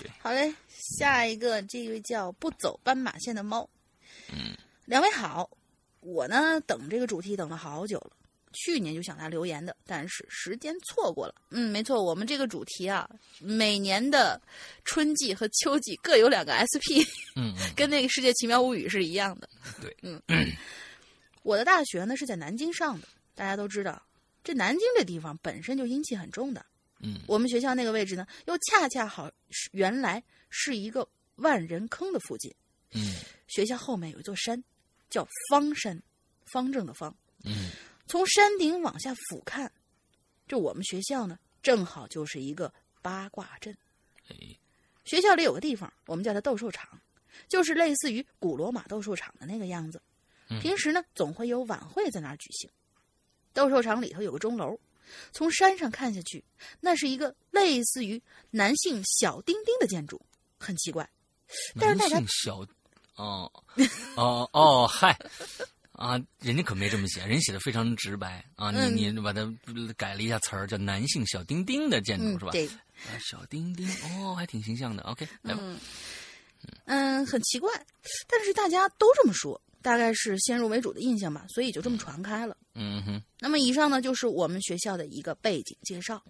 对，好嘞。下一个，这位叫不走斑马线的猫，嗯，两位好，我呢等这个主题等了好久了，去年就想来留言的，但是时间错过了。嗯，没错，我们这个主题啊，每年的春季和秋季各有两个 SP，嗯，跟那个《世界奇妙物语》是一样的。对，嗯，我的大学呢是在南京上的。大家都知道，这南京这地方本身就阴气很重的。嗯，我们学校那个位置呢，又恰恰好是原来是一个万人坑的附近。嗯，学校后面有一座山，叫方山，方正的方。嗯，从山顶往下俯瞰，就我们学校呢，正好就是一个八卦阵。学校里有个地方，我们叫它斗兽场，就是类似于古罗马斗兽场的那个样子。平时呢，总会有晚会在那儿举行。斗兽场里头有个钟楼，从山上看下去，那是一个类似于男性小丁丁的建筑，很奇怪。但是大家小，哦哦哦，嗨啊，人家可没这么写，人写的非常直白啊。你你把它改了一下词儿，叫男性小丁丁的建筑是吧？对，小丁丁哦，还挺形象的。OK，来吧。嗯，很奇怪，但是大家都这么说。大概是先入为主的印象吧，所以就这么传开了。嗯哼。那么以上呢，就是我们学校的一个背景介绍。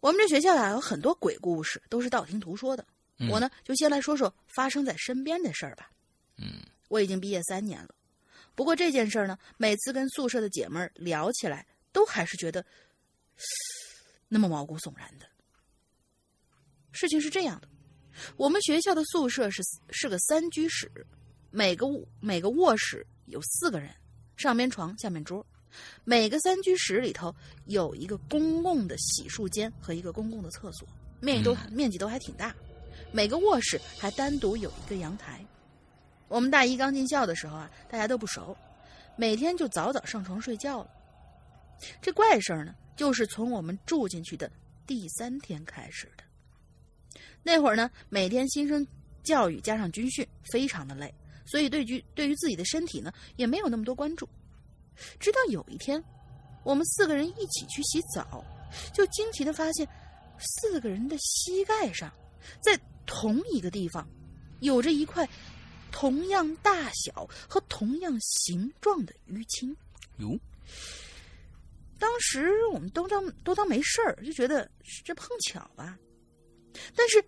我们这学校呀，有很多鬼故事，都是道听途说的。我呢，就先来说说发生在身边的事儿吧。嗯。我已经毕业三年了，不过这件事儿呢，每次跟宿舍的姐们儿聊起来，都还是觉得那么毛骨悚然的。事情是这样的，我们学校的宿舍是是个三居室。每个屋每个卧室有四个人，上边床下面桌，每个三居室里头有一个公共的洗漱间和一个公共的厕所，面积都面积都还挺大。每个卧室还单独有一个阳台。我们大一刚进校的时候啊，大家都不熟，每天就早早上床睡觉了。这怪事儿呢，就是从我们住进去的第三天开始的。那会儿呢，每天新生教育加上军训，非常的累。所以，对于对于自己的身体呢，也没有那么多关注。直到有一天，我们四个人一起去洗澡，就惊奇的发现，四个人的膝盖上，在同一个地方，有着一块同样大小和同样形状的淤青。哟，当时我们都当都当没事儿，就觉得这碰巧吧。但是，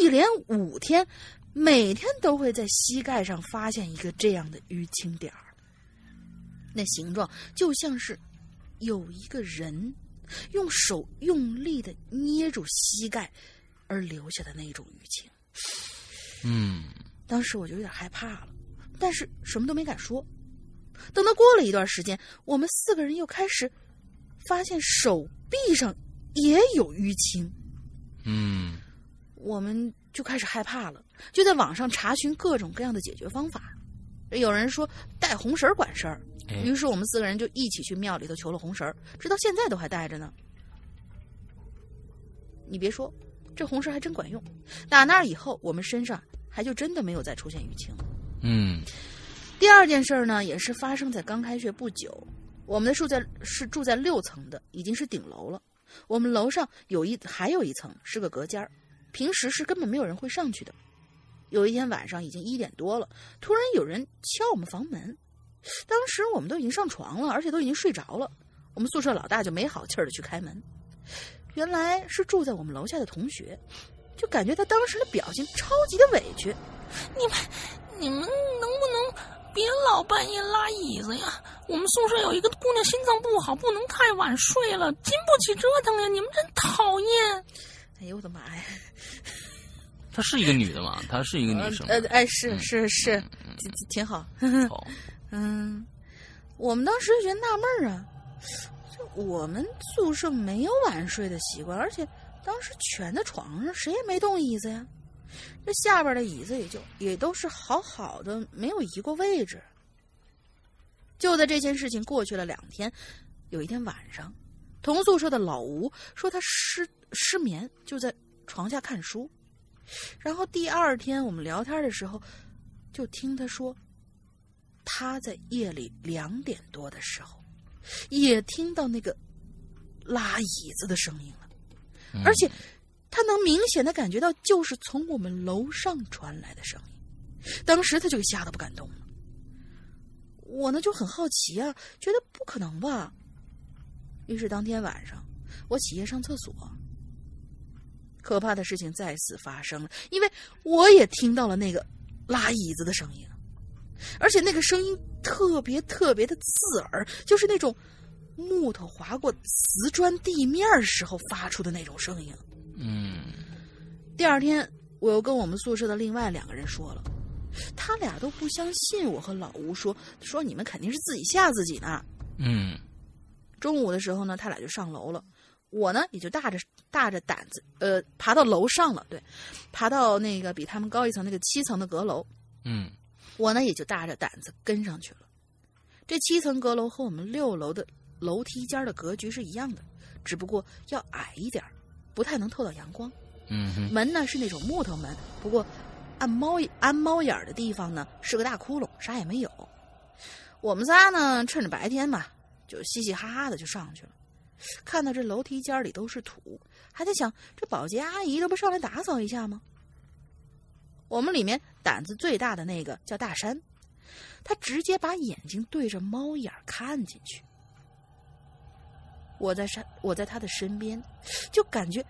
一连五天，每天都会在膝盖上发现一个这样的淤青点儿。那形状就像是有一个人用手用力的捏住膝盖而留下的那种淤青。嗯当时我就有点害怕了，但是什么都没敢说。等到过了一段时间，我们四个人又开始发现手臂上也有淤青，嗯我们就开始害怕了，就在网上查询各种各样的解决方法。有人说带红绳管事儿，哎于是我们四个人就一起去庙里头求了红绳，直到现在都还带着呢。你别说，这红绳还真管用。打那儿以后，我们身上还就真的没有再出现淤青。嗯第二件事儿呢，也是发生在刚开学不久。我们的住在是住在六层的，已经是顶楼了。我们楼上有一还有一层是个隔间儿，平时是根本没有人会上去的。有一天晚上已经一点多了，突然有人敲我们房门。当时我们都已经上床了，而且都已经睡着了。我们宿舍老大就没好气儿的去开门，原来是住在我们楼下的同学，就感觉他当时的表情超级的委屈。你们，你们能不能别老半夜拉椅子呀？我们宿舍有一个姑娘心脏不好，不能太晚睡了，经不起折腾呀！你们真讨厌。哎呦我的妈呀！她是一个女的嘛？她是一个女生。呃，哎，是嗯是是，挺挺好。好，嗯，我们当时就觉得纳闷儿啊，就我们宿舍没有晚睡的习惯，而且当时全在床上，谁也没动椅子呀。这下边的椅子也就也都是好好的，没有移过位置。就在这件事情过去了两天，有一天晚上，同宿舍的老吴说他失失眠，就在床下看书。然后第二天我们聊天的时候，就听他说，他在夜里两点多的时候，也听到那个拉椅子的声音了，嗯而且他能明显的感觉到，就是从我们楼上传来的声音。当时他就给吓得不敢动了。我呢就很好奇啊，觉得不可能吧。于是当天晚上，我起夜上厕所。可怕的事情再次发生了，因为我也听到了那个拉椅子的声音，而且那个声音特别特别的刺耳，就是那种木头划过瓷砖地面时候发出的那种声音。嗯第二天，我又跟我们宿舍的另外两个人说了，他俩都不相信我和老吴说，说你们肯定是自己吓自己呢。嗯中午的时候呢，他俩就上楼了，我呢也就大着大着胆子，呃，爬到楼上了，对，爬到那个比他们高一层那个七层的阁楼，嗯我呢也就大着胆子跟上去了。这七层阁楼和我们六楼的楼梯间的格局是一样的，只不过要矮一点，不太能透到阳光。嗯哼门呢是那种木头门，不过按猫按猫眼儿的地方呢是个大窟窿，啥也没有。我们仨呢趁着白天嘛，就嘻嘻哈哈的就上去了。看到这楼梯间里都是土，还在想这保洁阿姨都不上来打扫一下吗？我们里面胆子最大的那个叫大山，他直接把眼睛对着猫眼看进去。我在山，我在他的身边，就感觉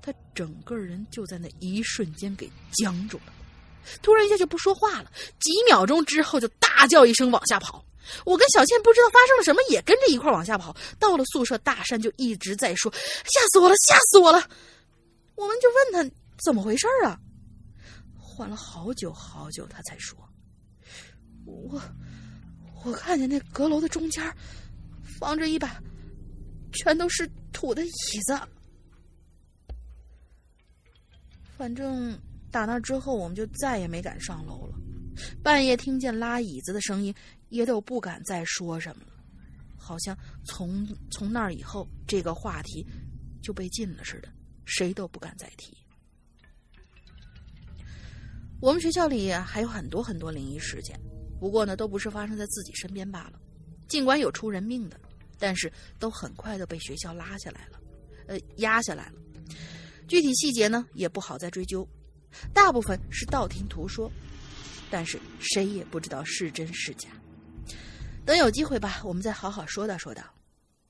他整个人就在那一瞬间给僵住了，突然一下就不说话了，几秒钟之后就大叫一声往下跑。我跟小倩不知道发生了什么，也跟着一块往下跑。到了宿舍，大山就一直在说：“吓死我了，吓死我了！”我们就问他怎么回事啊？缓了好久好久，他才说：“我我看见那阁楼的中间放着一把全都是土的椅子。”反正打那之后，我们就再也没敢上楼了。半夜听见拉椅子的声音，也都不敢再说什么了。好像从从那以后，这个话题就被禁了似的，谁都不敢再提。我们学校里还有很多很多灵异事件，不过呢，都不是发生在自己身边罢了。尽管有出人命的，但是都很快的被学校拉下来了，呃，压下来了。具体细节呢，也不好再追究，大部分是道听途说。但是谁也不知道是真是假。等有机会吧，我们再好好说道说道。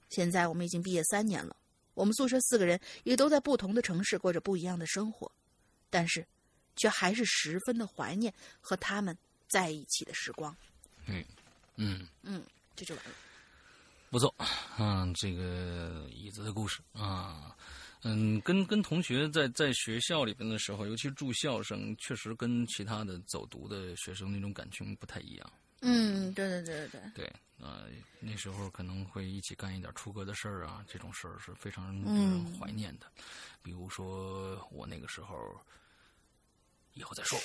现在我们已经毕业三年了，我们宿舍四个人也都在不同的城市过着不一样的生活，但是却还是十分的怀念和他们在一起的时光。嗯嗯，嗯，这就完了。不错，嗯，这个椅子的故事啊，嗯，跟跟同学在在学校里边的时候，尤其住校生，确实跟其他的走读的学生那种感情不太一样。嗯，对对对对对，对，呃，那时候可能会一起干一点出格的事儿啊，这种事儿是非常令人怀念的。比如说我那个时候，以后再说。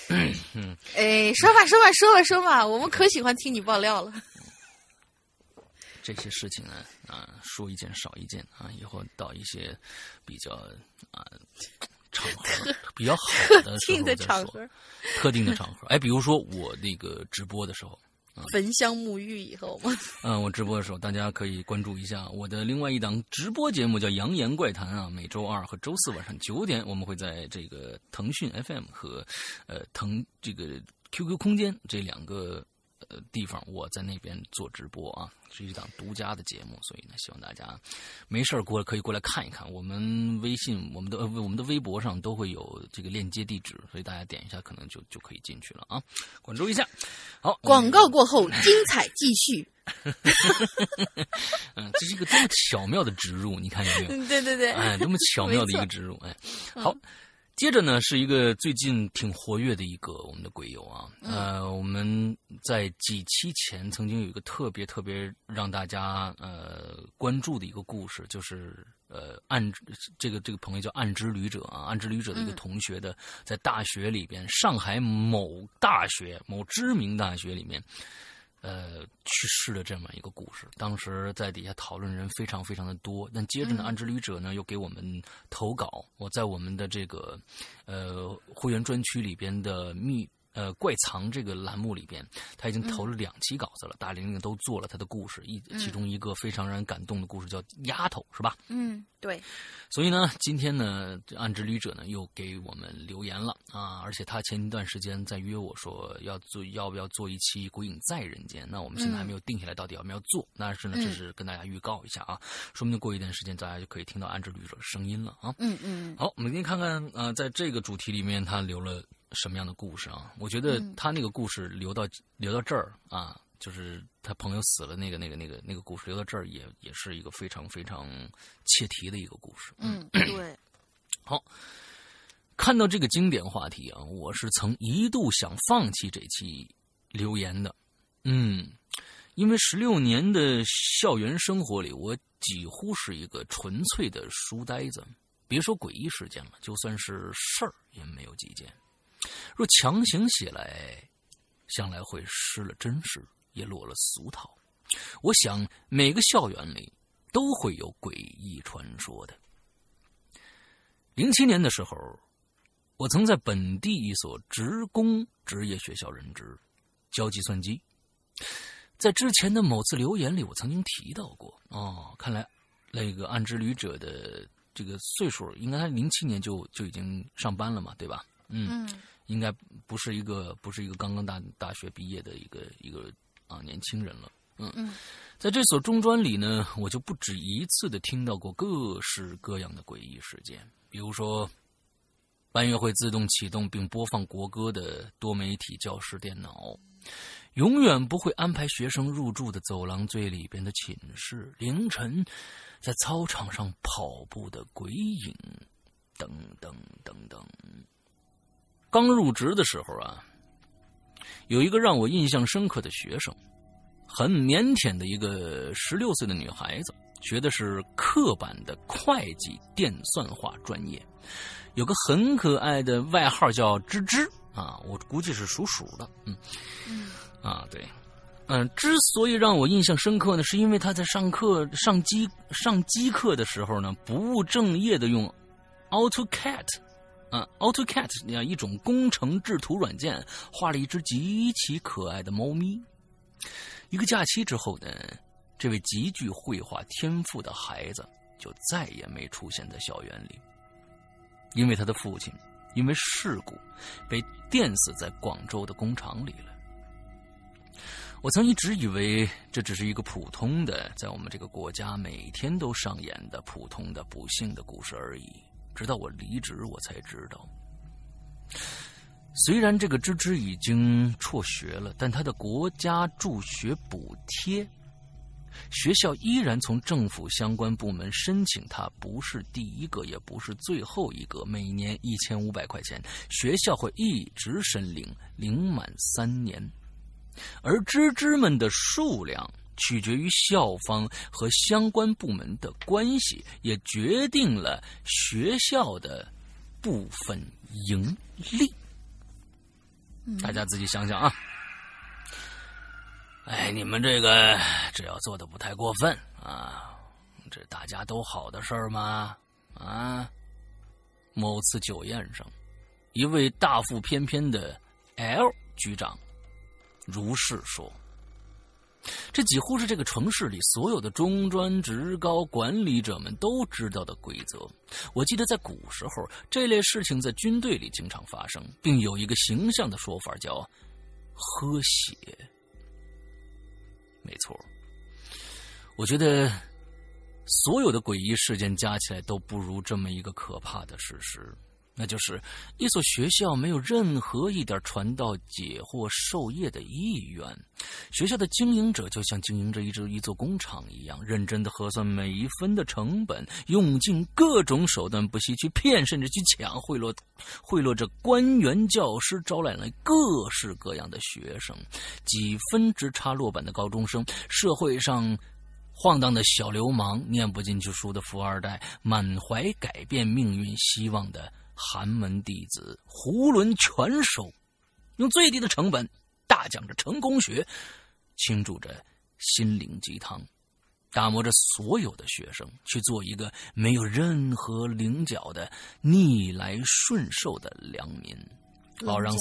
嗯，哎，说吧说吧说吧说吧，我们可喜欢听你爆料了。这些事情呢，啊，说一件少一件啊，以后到一些比较啊场合比较好的时特定的场合，特定的场合，哎，比如说我那个直播的时候，焚香沐浴以后吗。嗯，我直播的时候，大家可以关注一下我的另外一档直播节目，叫《扬言怪谈》啊。每周二和周四晚上九点，我们会在这个腾讯 FM 和呃腾这个 QQ 空间这两个呃地方，我在那边做直播啊，是一档独家的节目，所以呢，希望大家没事儿过来可以过来看一看。我们微信、我们的呃我们的微博上都会有这个链接地址，所以大家点一下，可能就就可以进去了啊，关注一下。好，广告过后，精彩继续。嗯，这是一个多么巧妙的植入，你看有没有？嗯，对对对，哎，多么巧妙的一个植入！哎，好，接着呢是一个最近挺活跃的一个我们的鬼友啊，呃，我们在几期前曾经有一个特别特别让大家呃关注的一个故事，就是呃暗这个这个朋友叫暗之旅者啊，暗之旅者的一个同学的，在大学里边，上海某大学某知名大学里面。呃，去世的这么一个故事，当时在底下讨论人非常非常的多。但接着呢，暗之旅者呢又给我们投稿，我在我们的这个呃会员专区里边的密呃怪藏这个栏目里边，他已经投了两期稿子了，大玲玲都做了他的故事，一其中一个非常让人感动的故事叫丫头，是吧？嗯，对，所以呢，今天呢，这暗之旅者呢又给我们留言了啊！而且他前一段时间在约我说要做，要不要做一期《鬼影在人间》？那我们现在还没有定下来，到底要不要做？但是呢，这是跟大家预告一下啊，说不定过一段时间大家就可以听到暗之旅者的声音了啊！嗯嗯好，我们先看看啊、呃在这个主题里面他留了什么样的故事啊？我觉得他那个故事留到留到这儿啊，就是他朋友死了那个那个那个那个故事留到这儿也也是一个非常非常切题的一个故事。嗯，对，好，看到这个经典话题啊，我是曾一度想放弃这期留言的。嗯，因为十六年的校园生活里，我几乎是一个纯粹的书呆子。别说诡异事件了，就算是事儿也没有几件。若强行写来，向来会失了真实，也落了俗套。我想每个校园里都会有诡异传说的。零七年的时候，我曾在本地一所职工职业学校任职，教计算机。在之前的某次留言里，我曾经提到过。哦，看来那个暗之旅者的这个岁数，应该他零七年就就已经上班了嘛，对吧？嗯，嗯应该不是一个不是一个刚刚大大学毕业的一个一个啊年轻人了。嗯嗯，在这所中专里呢，我就不止一次的听到过各式各样的诡异事件，比如说班乐会自动启动并播放国歌的多媒体教室电脑，永远不会安排学生入住的走廊最里边的寝室，凌晨在操场上跑步的鬼影，等等等等。刚入职的时候啊，有一个让我印象深刻的学生，很腼腆的一个十六岁的女孩子，学的是刻板的会计电算化专业，有个很可爱的外号叫“芝芝”啊，我估计是属鼠的，嗯，啊对，嗯，之所以让我印象深刻呢，是因为他在上课上机上机课的时候呢，不务正业的用 AutoCAD。啊，AutoCAD 那样，一种工程制图软件，画了一只极其可爱的猫咪。一个假期之后呢，这位极具绘画天赋的孩子就再也没出现在校园里，因为他的父亲因为事故被电死在广州的工厂里了。我曾一直以为这只是一个普通的，在我们这个国家每天都上演的普通的不幸的故事而已。直到我离职，我才知道，虽然这个芝芝已经辍学了，但他的国家助学补贴，学校依然从政府相关部门申请。他不是第一个，也不是最后一个。每年一千五百块钱，学校会一直申领，领满三年。而芝芝们的数量取决于校方和相关部门的关系，也决定了学校的部分盈利。大家自己想想啊！哎，你们这个只要做的不太过分啊，这大家都好的事儿吗？啊！某次酒宴上，一位大腹翩翩的 L 局长。如是说，这几乎是这个城市里所有的中专、职高管理者们都知道的规则。我记得在古时候，这类事情在军队里经常发生，并有一个形象的说法叫“喝血”。没错，我觉得所有的诡异事件加起来都不如这么一个可怕的事实。那就是一所学校没有任何一点传道解惑授业的意愿，学校的经营者就像经营着一座一座工厂一样，认真的核算每一分的成本，用尽各种手段，不惜去骗，甚至去抢，贿赂贿赂着官员、教师，招揽了各式各样的学生，几分之差落榜的高中生，社会上晃荡的小流氓，念不进去书的富二代，满怀改变命运希望的。寒门弟子囫囵全收，用最低的成本大讲着成功学，倾注着心灵鸡汤，打磨着所有的学生去做一个没有任何棱角的逆来顺受的良民，老让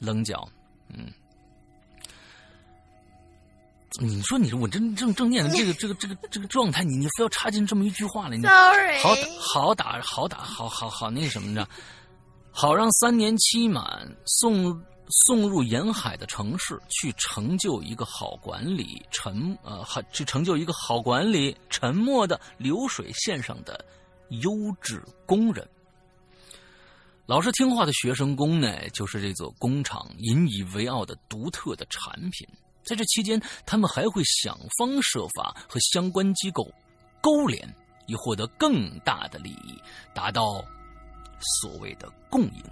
棱角，嗯。你说，你说我正正正念的这个这个这个这个状态，你你非要插进这么一句话来，你好打好打好打好好好那什么着，好让三年期满送送入沿海的城市去成就一个好管理沉呃好去成就一个好管理沉默的流水线上的优质工人，老实听话的学生工呢，就是这座工厂引以为傲的独特的产品。在这期间，他们还会想方设法和相关机构勾连，以获得更大的利益，达到所谓的共赢。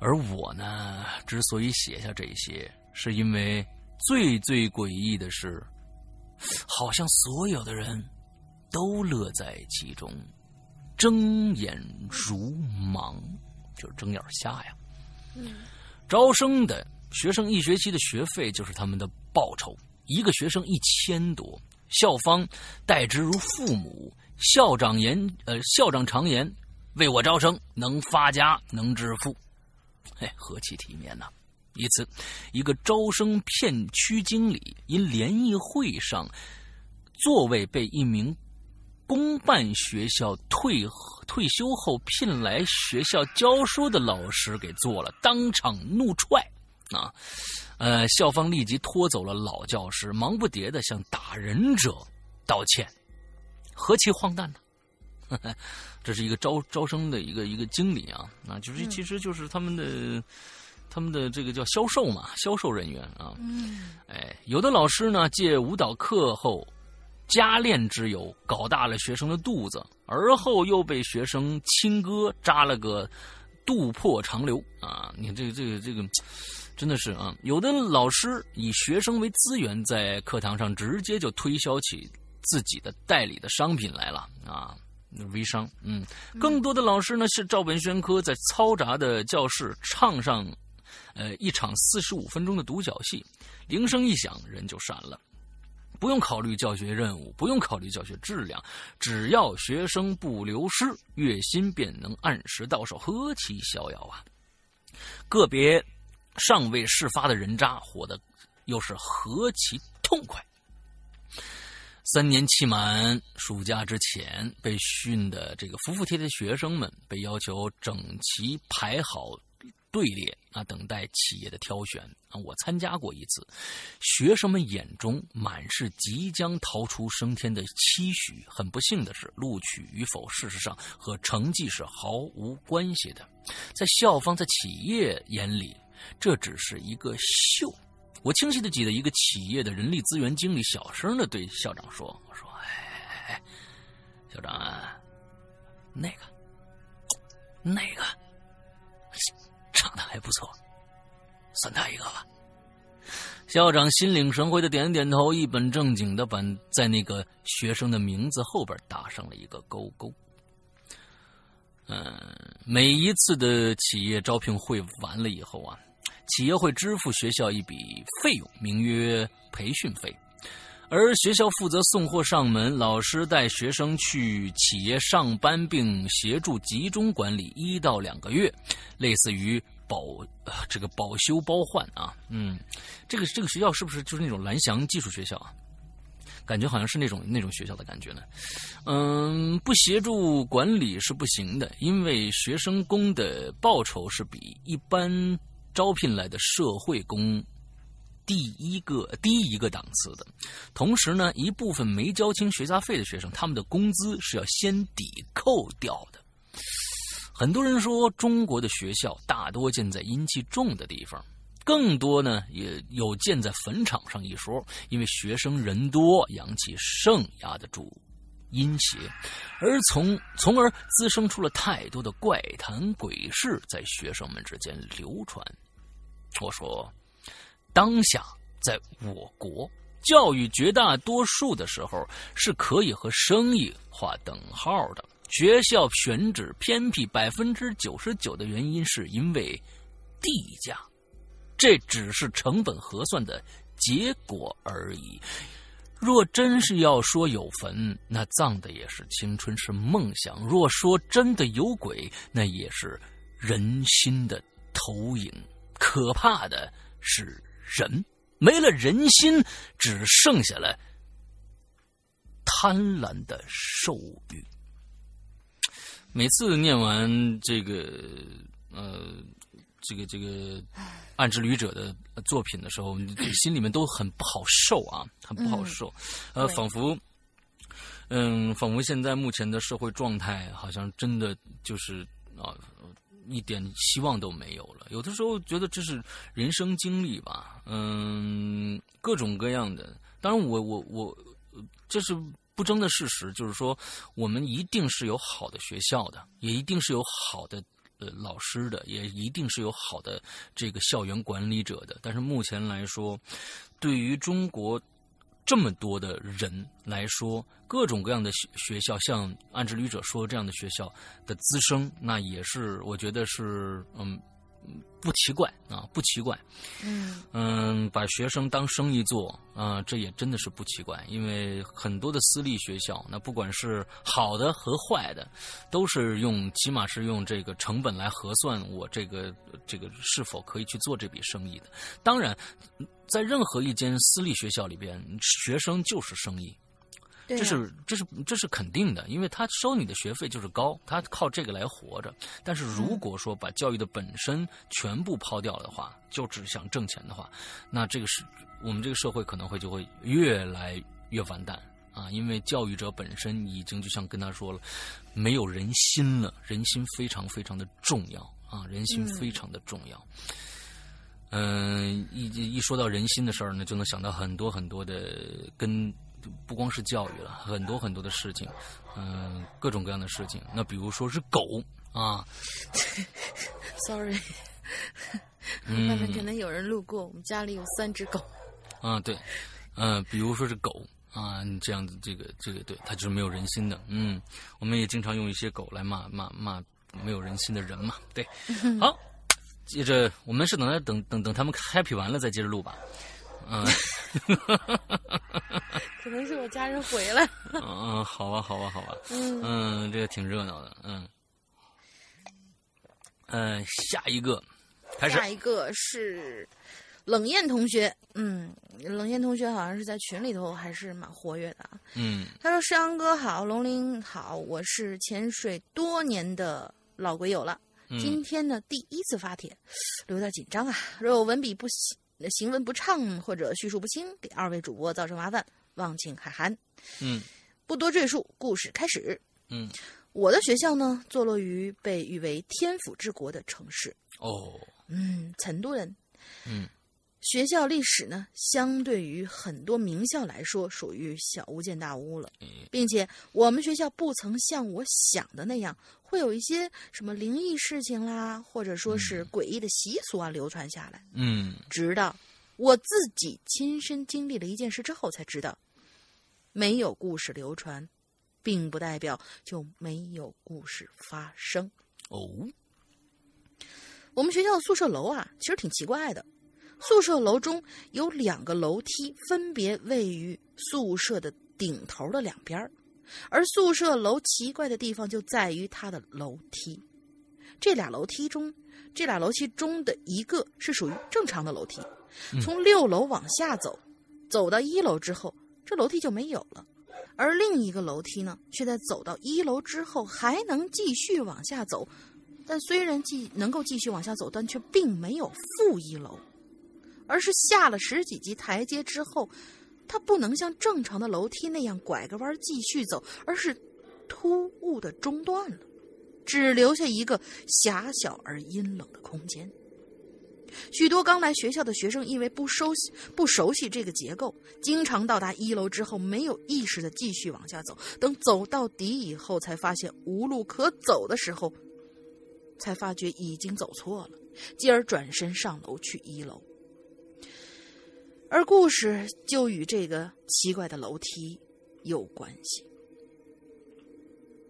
而我呢，之所以写下这些，是因为最最诡异的是，好像所有的人都乐在其中，睁眼如盲，就是睁眼瞎呀。嗯，招生的。学生一学期的学费就是他们的报酬，一个学生一千多，校方待之如父母。校长言，呃，校长常言，为我招生，能发家，能致富，哎，何其体面呐！一次，一个招生片区经理因联谊会上座位被一名公办学校退退休后聘来学校教书的老师给坐了，当场怒踹。啊，呃，校方立即拖走了老教师，忙不迭的向打人者道歉，何其荒诞呢！这是一个招招生的一个一个经理啊，啊，就是其实就是他们的他们的这个叫销售嘛，销售人员啊。嗯，哎，有的老师呢借舞蹈课后加练之由，搞大了学生的肚子，而后又被学生亲哥扎了个肚破长流啊！你看这个这个这个。真的是啊，有的老师以学生为资源，在课堂上直接就推销起自己的代理的商品来了啊，微商。嗯，更多的老师呢是照本宣科，在嘈杂的教室唱上，呃，一场四十五分钟的独角戏，铃声一响，人就闪了，不用考虑教学任务，不用考虑教学质量，只要学生不流失，月薪便能按时到手，何其逍遥啊！个别。尚未事发的人渣活得又是何其痛快！三年期满暑假之前被训的这个服服帖帖的学生们被要求整齐排好队列啊，等待企业的挑选啊。我参加过一次，学生们眼中满是即将逃出升天的期许。很不幸的是，录取与否，事实上和成绩是毫无关系的。在校方、在企业眼里，这只是一个秀。我清晰的记得，一个企业的人力资源经理小声的对校长说：“我说，哎，校长啊，那个，那个，长得还不错，算他一个吧。”校长心领神会的点点头，一本正经的把在那个学生的名字后边打上了一个勾勾。嗯，每一次的企业招聘会完了以后啊。企业会支付学校一笔费用，名曰培训费，而学校负责送货上门，老师带学生去企业上班，并协助集中管理一到两个月，类似于保这个保修包换啊。嗯，这个这个学校是不是就是那种蓝翔技术学校啊？感觉好像是那种那种学校的感觉呢。嗯，不协助管理是不行的，因为学生工的报酬是比一般。招聘来的社会工，第一个低一个档次的，同时呢，一部分没交清学杂费的学生，他们的工资是要先抵扣掉的。很多人说，中国的学校大多建在阴气重的地方，更多呢也有建在坟场上一说，因为学生人多，阳气盛压得住阴邪，而从从而滋生出了太多的怪谈鬼事，在学生们之间流传。我说，当下在我国，教育绝大多数的时候是可以和生意划等号的。学校选址偏僻，百分之九十九的原因是因为地价，这只是成本核算的结果而已。若真是要说有坟，那葬的也是青春，是梦想；若说真的有鬼，那也是人心的投影。可怕的是人没了人心，只剩下了贪婪的兽欲。每次念完这个呃，这个这个暗之旅者的作品的时候，心里面都很不好受啊，很不好受。呃，仿佛嗯，仿佛现在目前的社会状态，好像真的就是啊。一点希望都没有了。有的时候觉得这是人生经历吧，嗯，各种各样的。当然，我我我，这是不争的事实，就是说，我们一定是有好的学校的，也一定是有好的呃老师的，也一定是有好的这个校园管理者的。但是目前来说，对于中国。这么多的人来说，各种各样的学学校，像暗之旅者说这样的学校的滋生，那也是我觉得是嗯。不奇怪啊，不奇怪。嗯嗯，把学生当生意做啊，这也真的是不奇怪。因为很多的私立学校，那不管是好的和坏的，都是用起码是用这个成本来核算我这个这个是否可以去做这笔生意的。当然，在任何一间私立学校里边，学生就是生意。这是这是这是肯定的，因为他收你的学费就是高，他靠这个来活着。但是如果说把教育的本身全部抛掉的话，就只想挣钱的话，那这个是我们这个社会可能会就会越来越完蛋啊！因为教育者本身已经就像跟他说了，没有人心了，人心非常非常的重要啊，人心非常的重要。嗯，一一说到人心的事儿呢，就能想到很多很多的跟。不光是教育了，很多很多的事情，嗯，各种各样的事情。那比如说是狗啊，Sorry，外面可能有人路过，我们家里有三只狗。啊，对，嗯，比如说是狗啊，你这样子，这个这个，对，它就是没有人心的。嗯，我们也经常用一些狗来骂骂骂没有人心的人嘛。对，好，接着我们是等待等等等他们 happy 完了再接着录吧。嗯，可能是我家人回来。嗯，好吧，好吧，好吧。嗯嗯，这个挺热闹的。嗯嗯，下一个开始。下一个是冷艳同学，嗯，冷艳同学好像是在群里头还是蛮活跃的啊。嗯他说：“山阳哥好，龙鳞好，我是潜水多年的老鬼友了。今嗯天呢，第一次发帖，有点紧张啊。若有文笔不行、行文不畅或者叙述不清，给二位主播造成麻烦，望请海涵。嗯。不多赘述，故事开始。嗯，我的学校呢，坐落于被誉为天府之国的城市，哦，嗯，成都人。嗯。学校历史呢，相对于很多名校来说，属于小巫见大巫了，并且我们学校不曾像我想的那样，会有一些什么灵异事情啦，或者说是诡异的习俗啊流传下来。嗯。直到我自己亲身经历了一件事之后，才知道，没有故事流传，并不代表就没有故事发生。哦，我们学校的宿舍楼啊，其实挺奇怪的。宿舍楼中有两个楼梯，分别位于宿舍的顶头的两边儿而宿舍楼奇怪的地方就在于它的楼梯。这俩楼梯中，这俩楼梯中的一个是属于正常的楼梯，从六楼往下走，走到一楼之后，这楼梯就没有了。而另一个楼梯呢，却在走到一楼之后还能继续往下走，但虽然继能够继续往下走，但却并没有负一楼，而是下了十几级台阶之后，它不能像正常的楼梯那样拐个弯继续走，而是突兀的中断了，只留下一个狭小而阴冷的空间。许多刚来学校的学生因为不熟悉不熟悉这个结构，经常到达一楼之后没有意识的继续往下走，等走到底以后，才发现无路可走的时候，才发觉已经走错了，继而转身上楼去一楼。而故事就与这个奇怪的楼梯有关系。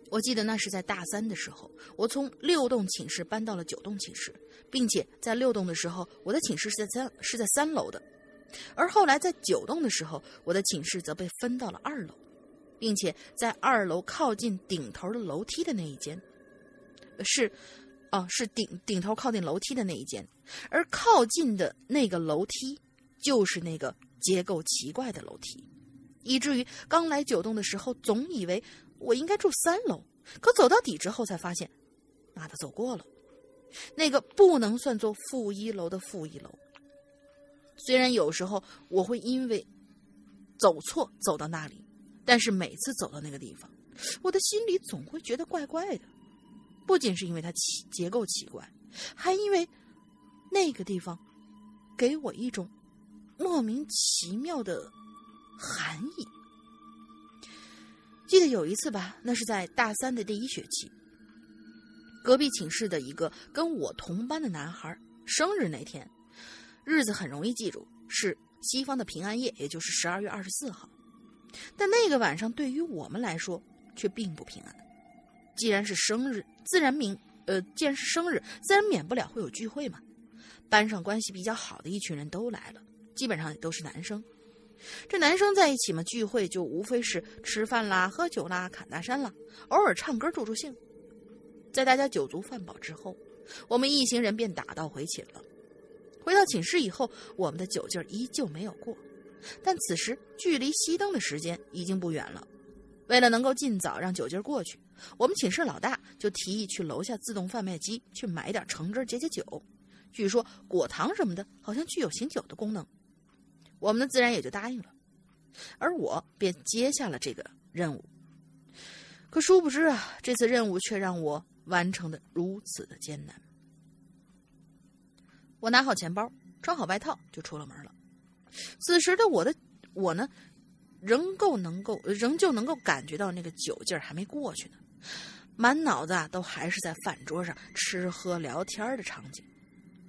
我记得那是在大三的时候，我从六栋寝室搬到了九栋寝室，并且在六栋的时候，我的寝室是在三是在三楼的，而后来在九栋的时候，我的寝室则被分到了二楼，并且在二楼靠近顶头的楼梯的那一间，是，哦、是顶顶头靠近楼梯的那一间，而靠近的那个楼梯就是那个结构奇怪的楼梯，以至于刚来九栋的时候，总以为我应该住三楼，可走到底之后才发现，妈的走过了，那个不能算作负一楼的负一楼。虽然有时候我会因为走错走到那里，但是每次走到那个地方，我的心里总会觉得怪怪的。不仅是因为它奇结构奇怪，还因为那个地方给我一种莫名其妙的含义。记得有一次吧，那是在大三的第一学期，隔壁寝室的一个跟我同班的男孩生日那天，日子很容易记住，是西方的平安夜，也就是十二月二十四号。但那个晚上对于我们来说却并不平安。既然是生日，自然明呃，既然是生日，自然免不了会有聚会嘛。班上关系比较好的一群人都来了，基本上也都是男生。这男生在一起嘛，聚会就无非是吃饭啦、喝酒啦、侃大山啦，偶尔唱歌助助兴。在大家酒足饭饱之后，我们一行人便打道回寝了。回到寝室以后，我们的酒劲儿依旧没有过，但此时距离熄灯的时间已经不远了。为了能够尽早让酒劲儿过去，我们寝室老大就提议去楼下自动贩卖机去买点橙汁解解酒。据说果糖什么的，好像具有醒酒的功能。我们呢自然也就答应了，而我便接下了这个任务。可殊不知啊，这次任务却让我完成的如此的艰难。我拿好钱包，穿好外套，就出了门了。此时的我的我呢，仍够能够，仍旧能够感觉到那个酒劲儿还没过去呢，满脑子啊都还是在饭桌上吃喝聊天的场景。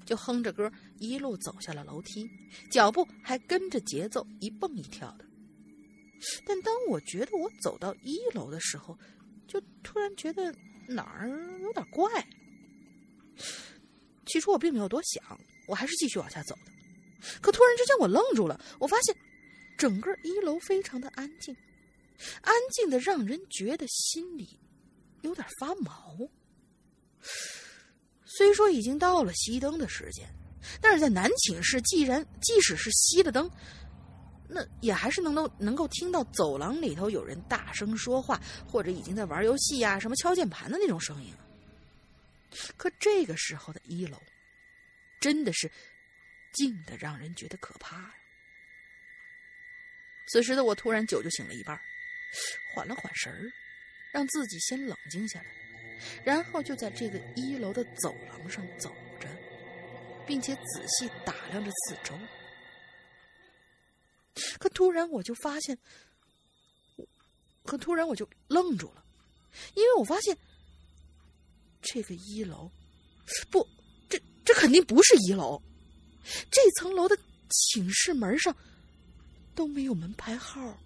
就哼着歌一路走下了楼梯，脚步还跟着节奏一蹦一跳的。但当我觉得我走到一楼的时候，就突然觉得哪儿有点怪。起初我并没有多想，我还是继续往下走的。可突然之间我愣住了，我发现整个一楼非常的安静，安静的让人觉得心里有点发毛。虽说已经到了熄灯的时间，但是在男寝室，既然即使是熄了灯，那也还是能够能够听到走廊里头有人大声说话，或者已经在玩游戏呀、什么敲键盘的那种声音。可这个时候的一楼，真的是静的让人觉得可怕呀。此时的我突然酒就醒了一半，缓了缓神儿，让自己先冷静下来，然后就在这个一楼的走廊上走着，并且仔细打量着四周。可突然我就发现，可突然我就愣住了，因为我发现这个一楼，不，这这肯定不是一楼，这层楼的寝室门上。都没有门牌号，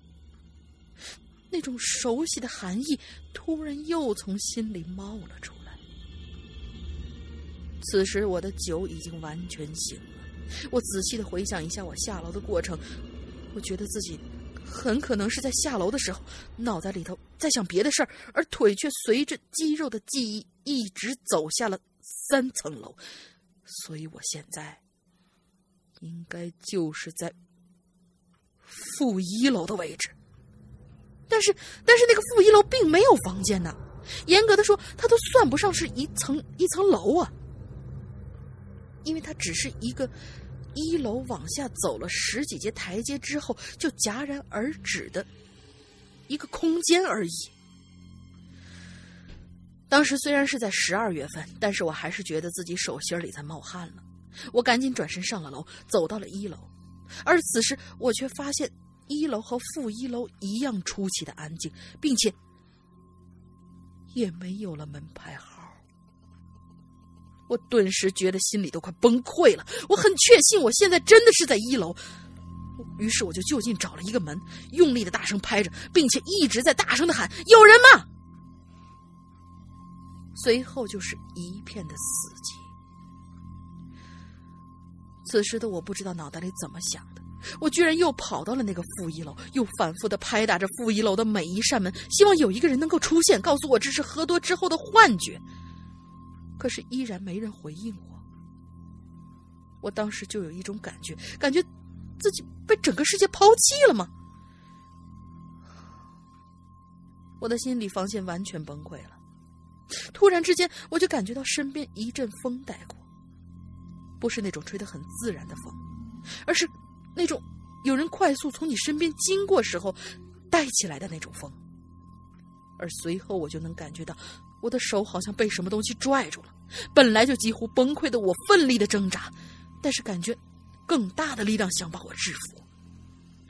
那种熟悉的寒意突然又从心里冒了出来。此时我的酒已经完全醒了，我仔细的回想一下我下楼的过程，我觉得自己很可能是在下楼的时候，脑袋里头在想别的事儿，而腿却随着肌肉的记忆一直走下了三层楼，所以我现在应该就是在。负一楼的位置，但是但是那个负一楼并没有房间呢。严格的说，它都算不上是一层一层楼啊，因为它只是一个一楼往下走了十几阶台阶之后就戛然而止的一个空间而已。当时虽然是在十二月份，但是我还是觉得自己手心里在冒汗了。我赶紧转身上了楼，走到了一楼。而此时，我却发现一楼和负一楼一样出奇的安静，并且也没有了门牌号。我顿时觉得心里都快崩溃了。我很确信，我现在真的是在一楼。于是，我就就近找了一个门，用力的大声拍着，并且一直在大声的喊：“有人吗？”随后就是一片的死寂。此时的我不知道脑袋里怎么想的，我居然又跑到了那个负一楼，又反复的拍打着负一楼的每一扇门，希望有一个人能够出现，告诉我这是喝多之后的幻觉。可是依然没人回应我。我当时就有一种感觉，感觉自己被整个世界抛弃了吗？我的心理防线完全崩溃了。突然之间，我就感觉到身边一阵风带过。不是那种吹得很自然的风，而是那种有人快速从你身边经过时候带起来的那种风。而随后我就能感觉到，我的手好像被什么东西拽住了。本来就几乎崩溃的我奋力的挣扎，但是感觉更大的力量想把我制服。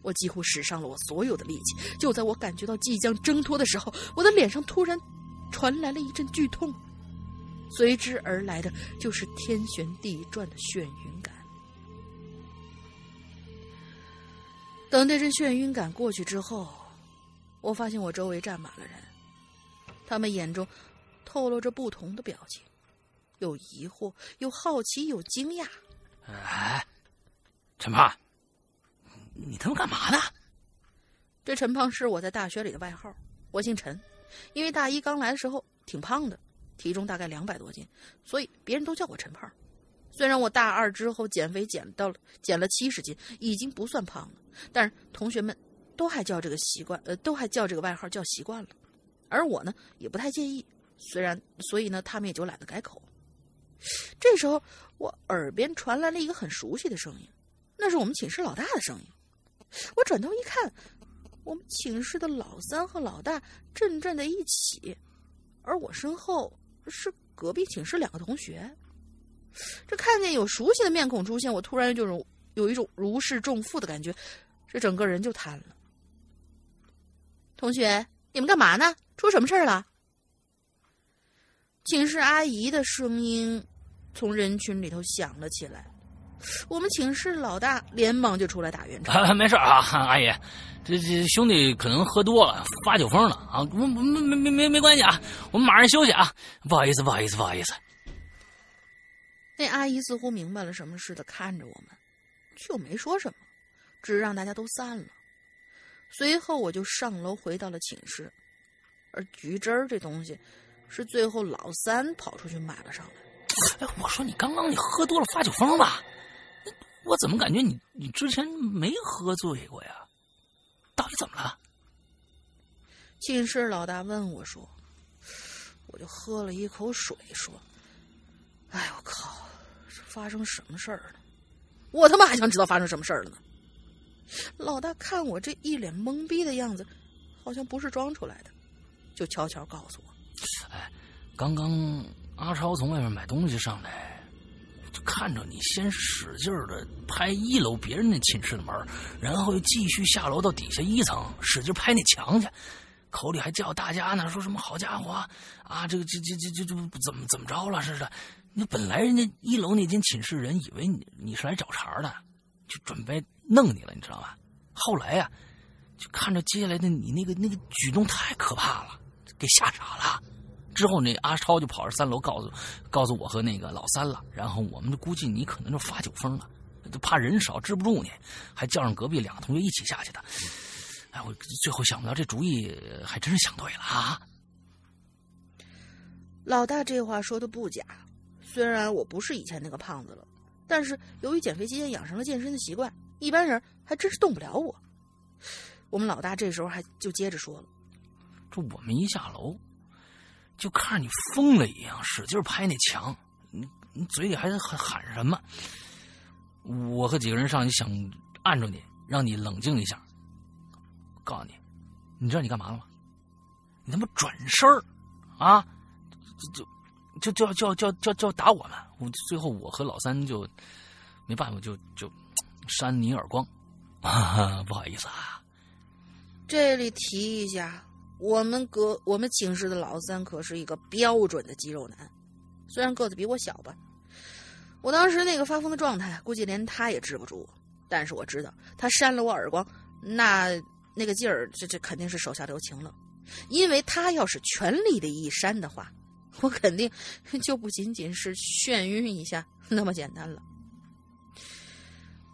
我几乎使上了我所有的力气。就在我感觉到即将挣脱的时候，我的脸上突然传来了一阵剧痛。随之而来的就是天旋地转的眩晕感。等那阵眩晕感过去之后，我发现我周围站满了人，他们眼中透露着不同的表情，有疑惑，有好奇，有惊讶。哎，陈胖，你他妈干嘛呢？这陈胖是我在大学里的外号，我姓陈，因为大一刚来的时候挺胖的。体重大概两百多斤，所以别人都叫我陈胖。虽然我大二之后减肥减到了减了七十斤，已经不算胖了，但是同学们都还叫这个习惯，呃，都还叫这个外号叫习惯了。而我呢，也不太介意。虽然，所以呢，他们也就懒得改口。这时候，我耳边传来了一个很熟悉的声音，那是我们寝室老大的声音。我转头一看，我们寝室的老三和老大正站在一起，而我身后。是隔壁寝室两个同学，这看见有熟悉的面孔出现，我突然就有有一种如释重负的感觉，这整个人就瘫了。同学，你们干嘛呢？出什么事儿了？寝室阿姨的声音从人群里头响了起来。我们寝室老大连忙就出来打圆场。没事啊，阿姨，这这兄弟可能喝多了发酒疯了啊，没没没没没没关系啊，我们马上休息啊，不好意思不好意思不好意思。那阿姨似乎明白了什么似的看着我们，却没说什么，只让大家都散了。随后我就上楼回到了寝室，而橘汁儿这东西是最后老三跑出去买了上来。哎，我说你刚刚你喝多了发酒疯吧？我怎么感觉你你之前没喝醉过呀？到底怎么了？寝室老大问我说：“我就喝了一口水，说：‘哎，我靠，这发生什么事儿了？我他妈还想知道发生什么事儿了呢。’老大看我这一脸懵逼的样子，好像不是装出来的，就悄悄告诉我：‘哎，刚刚阿超从外面买东西上来，就看着你先使劲的拍一楼别人那寝室的门，然后又继续下楼到底下一层使劲拍那墙去。’”口里还叫大家呢，说什么好家伙啊，这个这这这这这怎么怎么着了似的？那本来人家一楼那间寝室人以为你你是来找茬的，就准备弄你了，你知道吧？后来呀，就看着接下来的你那个那个举动太可怕了，给吓傻了。之后那阿超就跑上三楼告诉告诉我和那个老三了，然后我们估计你可能就发酒疯了，就怕人少治不住你，还叫上隔壁两个同学一起下去的。哎，我最后想不到这主意，还真是想对了啊！老大这话说的不假，虽然我不是以前那个胖子了，但是由于减肥期间养成了健身的习惯，一般人还真是动不了我。我们老大这时候还就接着说了：“这我们一下楼，就看着你疯了一样，使劲拍那墙，你你嘴里还在喊喊什么？我和几个人上去想按住你，让你冷静一下。”告诉你，你知道你干嘛了吗？你他妈转身儿啊！就就就就就就就打我们！我最后我和老三就没办法，就就扇你耳光，不好意思啊。这里提一下，我们哥我们寝室的老三可是一个标准的肌肉男，虽然个子比我小吧。我当时那个发疯的状态，估计连他也治不住。但是我知道，他扇了我耳光，那。那个劲儿，这这肯定是手下留情了，因为他要是全力的一扇的话，我肯定就不仅仅是眩晕一下那么简单了。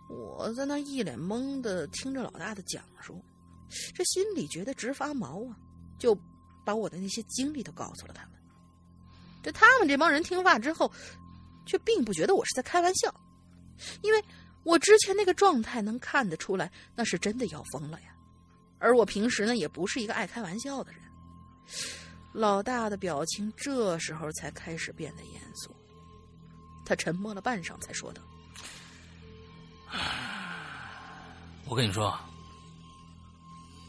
我在那一脸懵的听着老大的讲述，这心里觉得直发毛啊，就把我的那些经历都告诉了他们。这他们这帮人听话之后，却并不觉得我是在开玩笑，因为我之前那个状态能看得出来，那是真的要疯了呀。而我平时呢，也不是一个爱开玩笑的人。老大的表情这时候才开始变得严肃，他沉默了半晌，才说道：“我跟你说，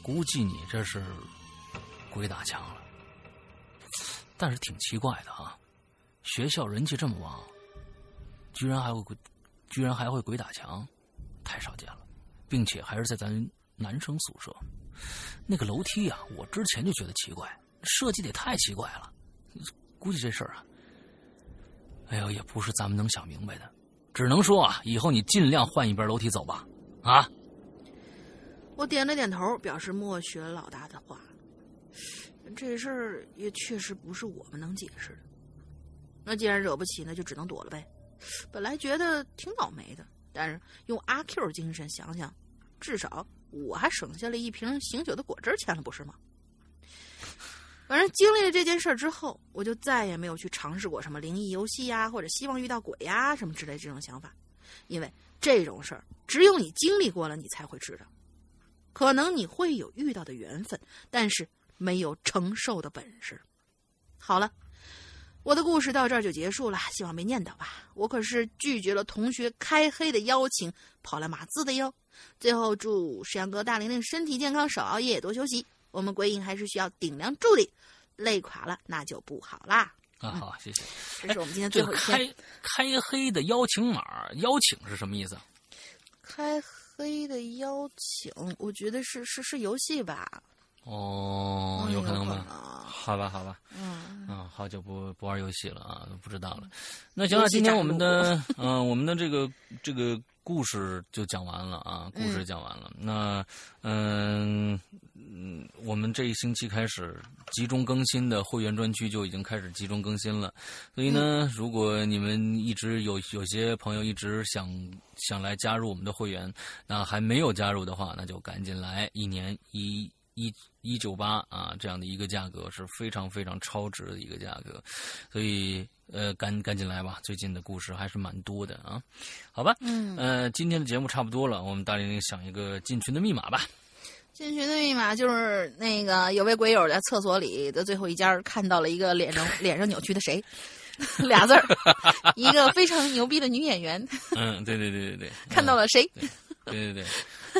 估计你这是鬼打墙了。但是挺奇怪的啊，学校人气这么旺，居然还会鬼，居然还会鬼打墙，太少见了，并且还是在咱男生宿舍。”那个楼梯啊，我之前就觉得奇怪，设计的也太奇怪了。估计这事儿啊，哎呦，也不是咱们能想明白的。只能说啊，以后你尽量换一边楼梯走吧。啊，我点了点头，表示默许了老大的话。这事儿也确实不是我们能解释的。那既然惹不起，那就只能躲了呗。本来觉得挺倒霉的，但是用阿 Q 精神想想，至少。我还省下了一瓶醒酒的果汁钱了，不是吗？反正经历了这件事之后，我就再也没有去尝试过什么灵异游戏呀，或者希望遇到鬼呀什么之类这种想法，因为这种事儿只有你经历过了，你才会知道。可能你会有遇到的缘分，但是没有承受的本事。好了，我的故事到这儿就结束了，希望没念叨吧。我可是拒绝了同学开黑的邀请，跑来码字的哟。最后祝石阳哥、大玲玲身体健康，少熬夜，多休息。我们鬼影还是需要顶梁柱的，累垮了那就不好啦。啊，好，谢谢。这是我们今天最后一天。开开黑的邀请码，邀请是什么意思？开黑的邀请，我觉得是是是游戏吧。哦，有可能吧。好吧，好吧。嗯嗯，好久不不玩游戏了啊，不知道了。那行了，今天我们的嗯，我们的这个这个。故事就讲完了啊，故事讲完了。那，嗯嗯，我们这一星期开始集中更新的会员专区就已经开始集中更新了。所以呢，如果你们一直有有些朋友一直想想来加入我们的会员，那还没有加入的话，那就赶紧来，一年一一一九八啊，这样的一个价格是非常非常超值的一个价格。所以。呃，赶赶紧来吧，最近的故事还是蛮多的啊，好吧，嗯，呃，今天的节目差不多了，我们大玲玲想一个进群的密码吧。进群的密码就是那个有位鬼友在厕所里的最后一家看到了一个脸上脸上扭曲的谁，俩字儿，一个非常牛逼的女演员嗯，对对对对对，看到了谁？对对对，对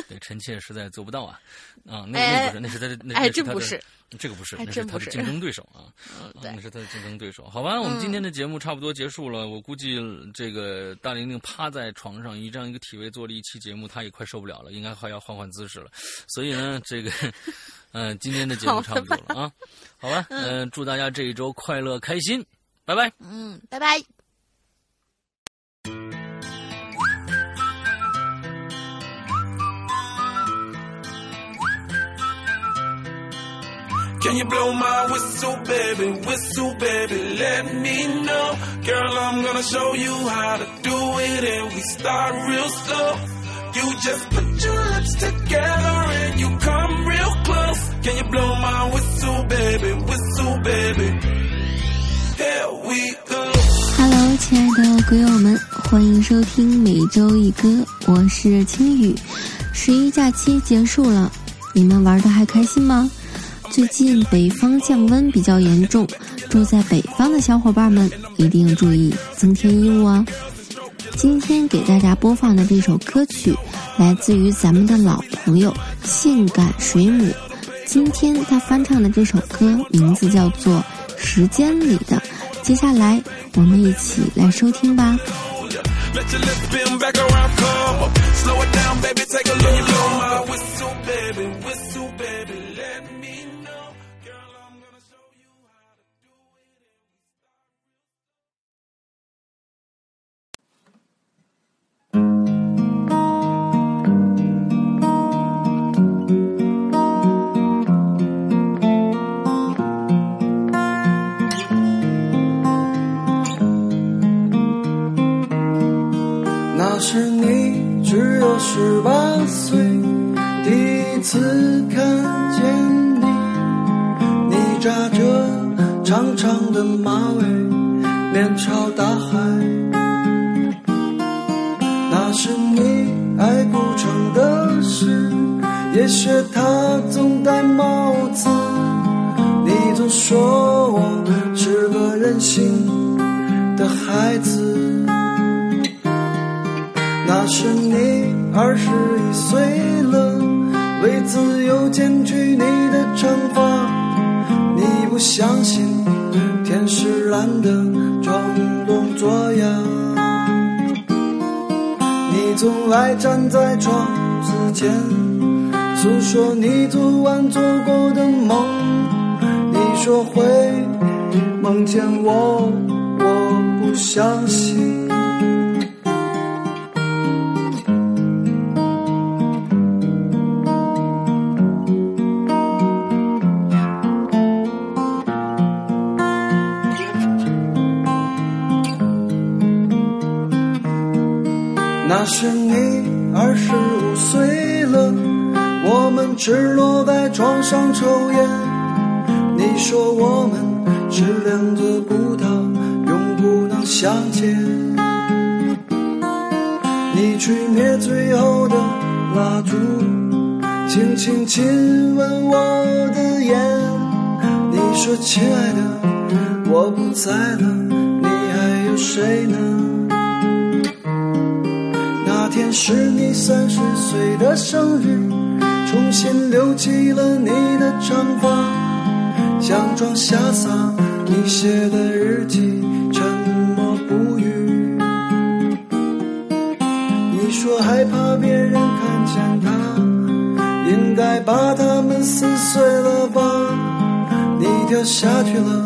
臣妾实在做不到啊，啊，那哎那不是，那是他的，那是他的真不是，这个不是，那是他的竞争对手啊，那，是他的竞争对手。好吧，我们今天的节目差不多结束了，我估计这个大玲玲趴在床上以这样一个体位做了一期节目，她也快受不了了，应该还要换换姿势了。所以呢，这个，嗯、今天的节目差不多了啊，好吧，嗯、祝大家这一周快乐开心，拜拜。嗯，拜拜。Can you blow my whistle, baby? Whistle, baby, let me know. Girl, I'm gonna show you how to do it, and we start real slow. You just put your lips together and you come real close. Can you blow my whistle, baby? Whistle, baby. Here we go. Hello，亲爱的鬼友们，欢迎收听每周一歌，我是青雨。十一假期结束了，你们玩的还开心吗？最近北方降温比较严重，住在北方的小伙伴们一定注意增添衣物哦！今天给大家播放的这首歌曲，来自于咱们的老朋友性感水母。今天他翻唱的这首歌名字叫做《时间里的》。接下来我们一起来收听吧。时你只有十八岁，第一次看见你，你扎着长长的马尾，面朝大海。那是你爱不成的事，也许他总戴帽子。你总说我是个任性的孩子。是你二十一岁了，为自由剪去你的长发。你不相信天是蓝的，装聋作哑。你总爱站在窗子前，诉说你昨晚做过的梦。你说会梦见我，我不相信。抽烟。你说我们是两座孤岛，永不能相见。你吹灭最后的蜡烛，轻轻亲吻我的眼。你说亲爱的，我不在了，你还有谁呢？那天是你三十岁的生日，的长发，佯装潇洒。你写的日记，沉默不语。你说害怕别人看见他，应该把他们撕碎了吧？你掉下去了，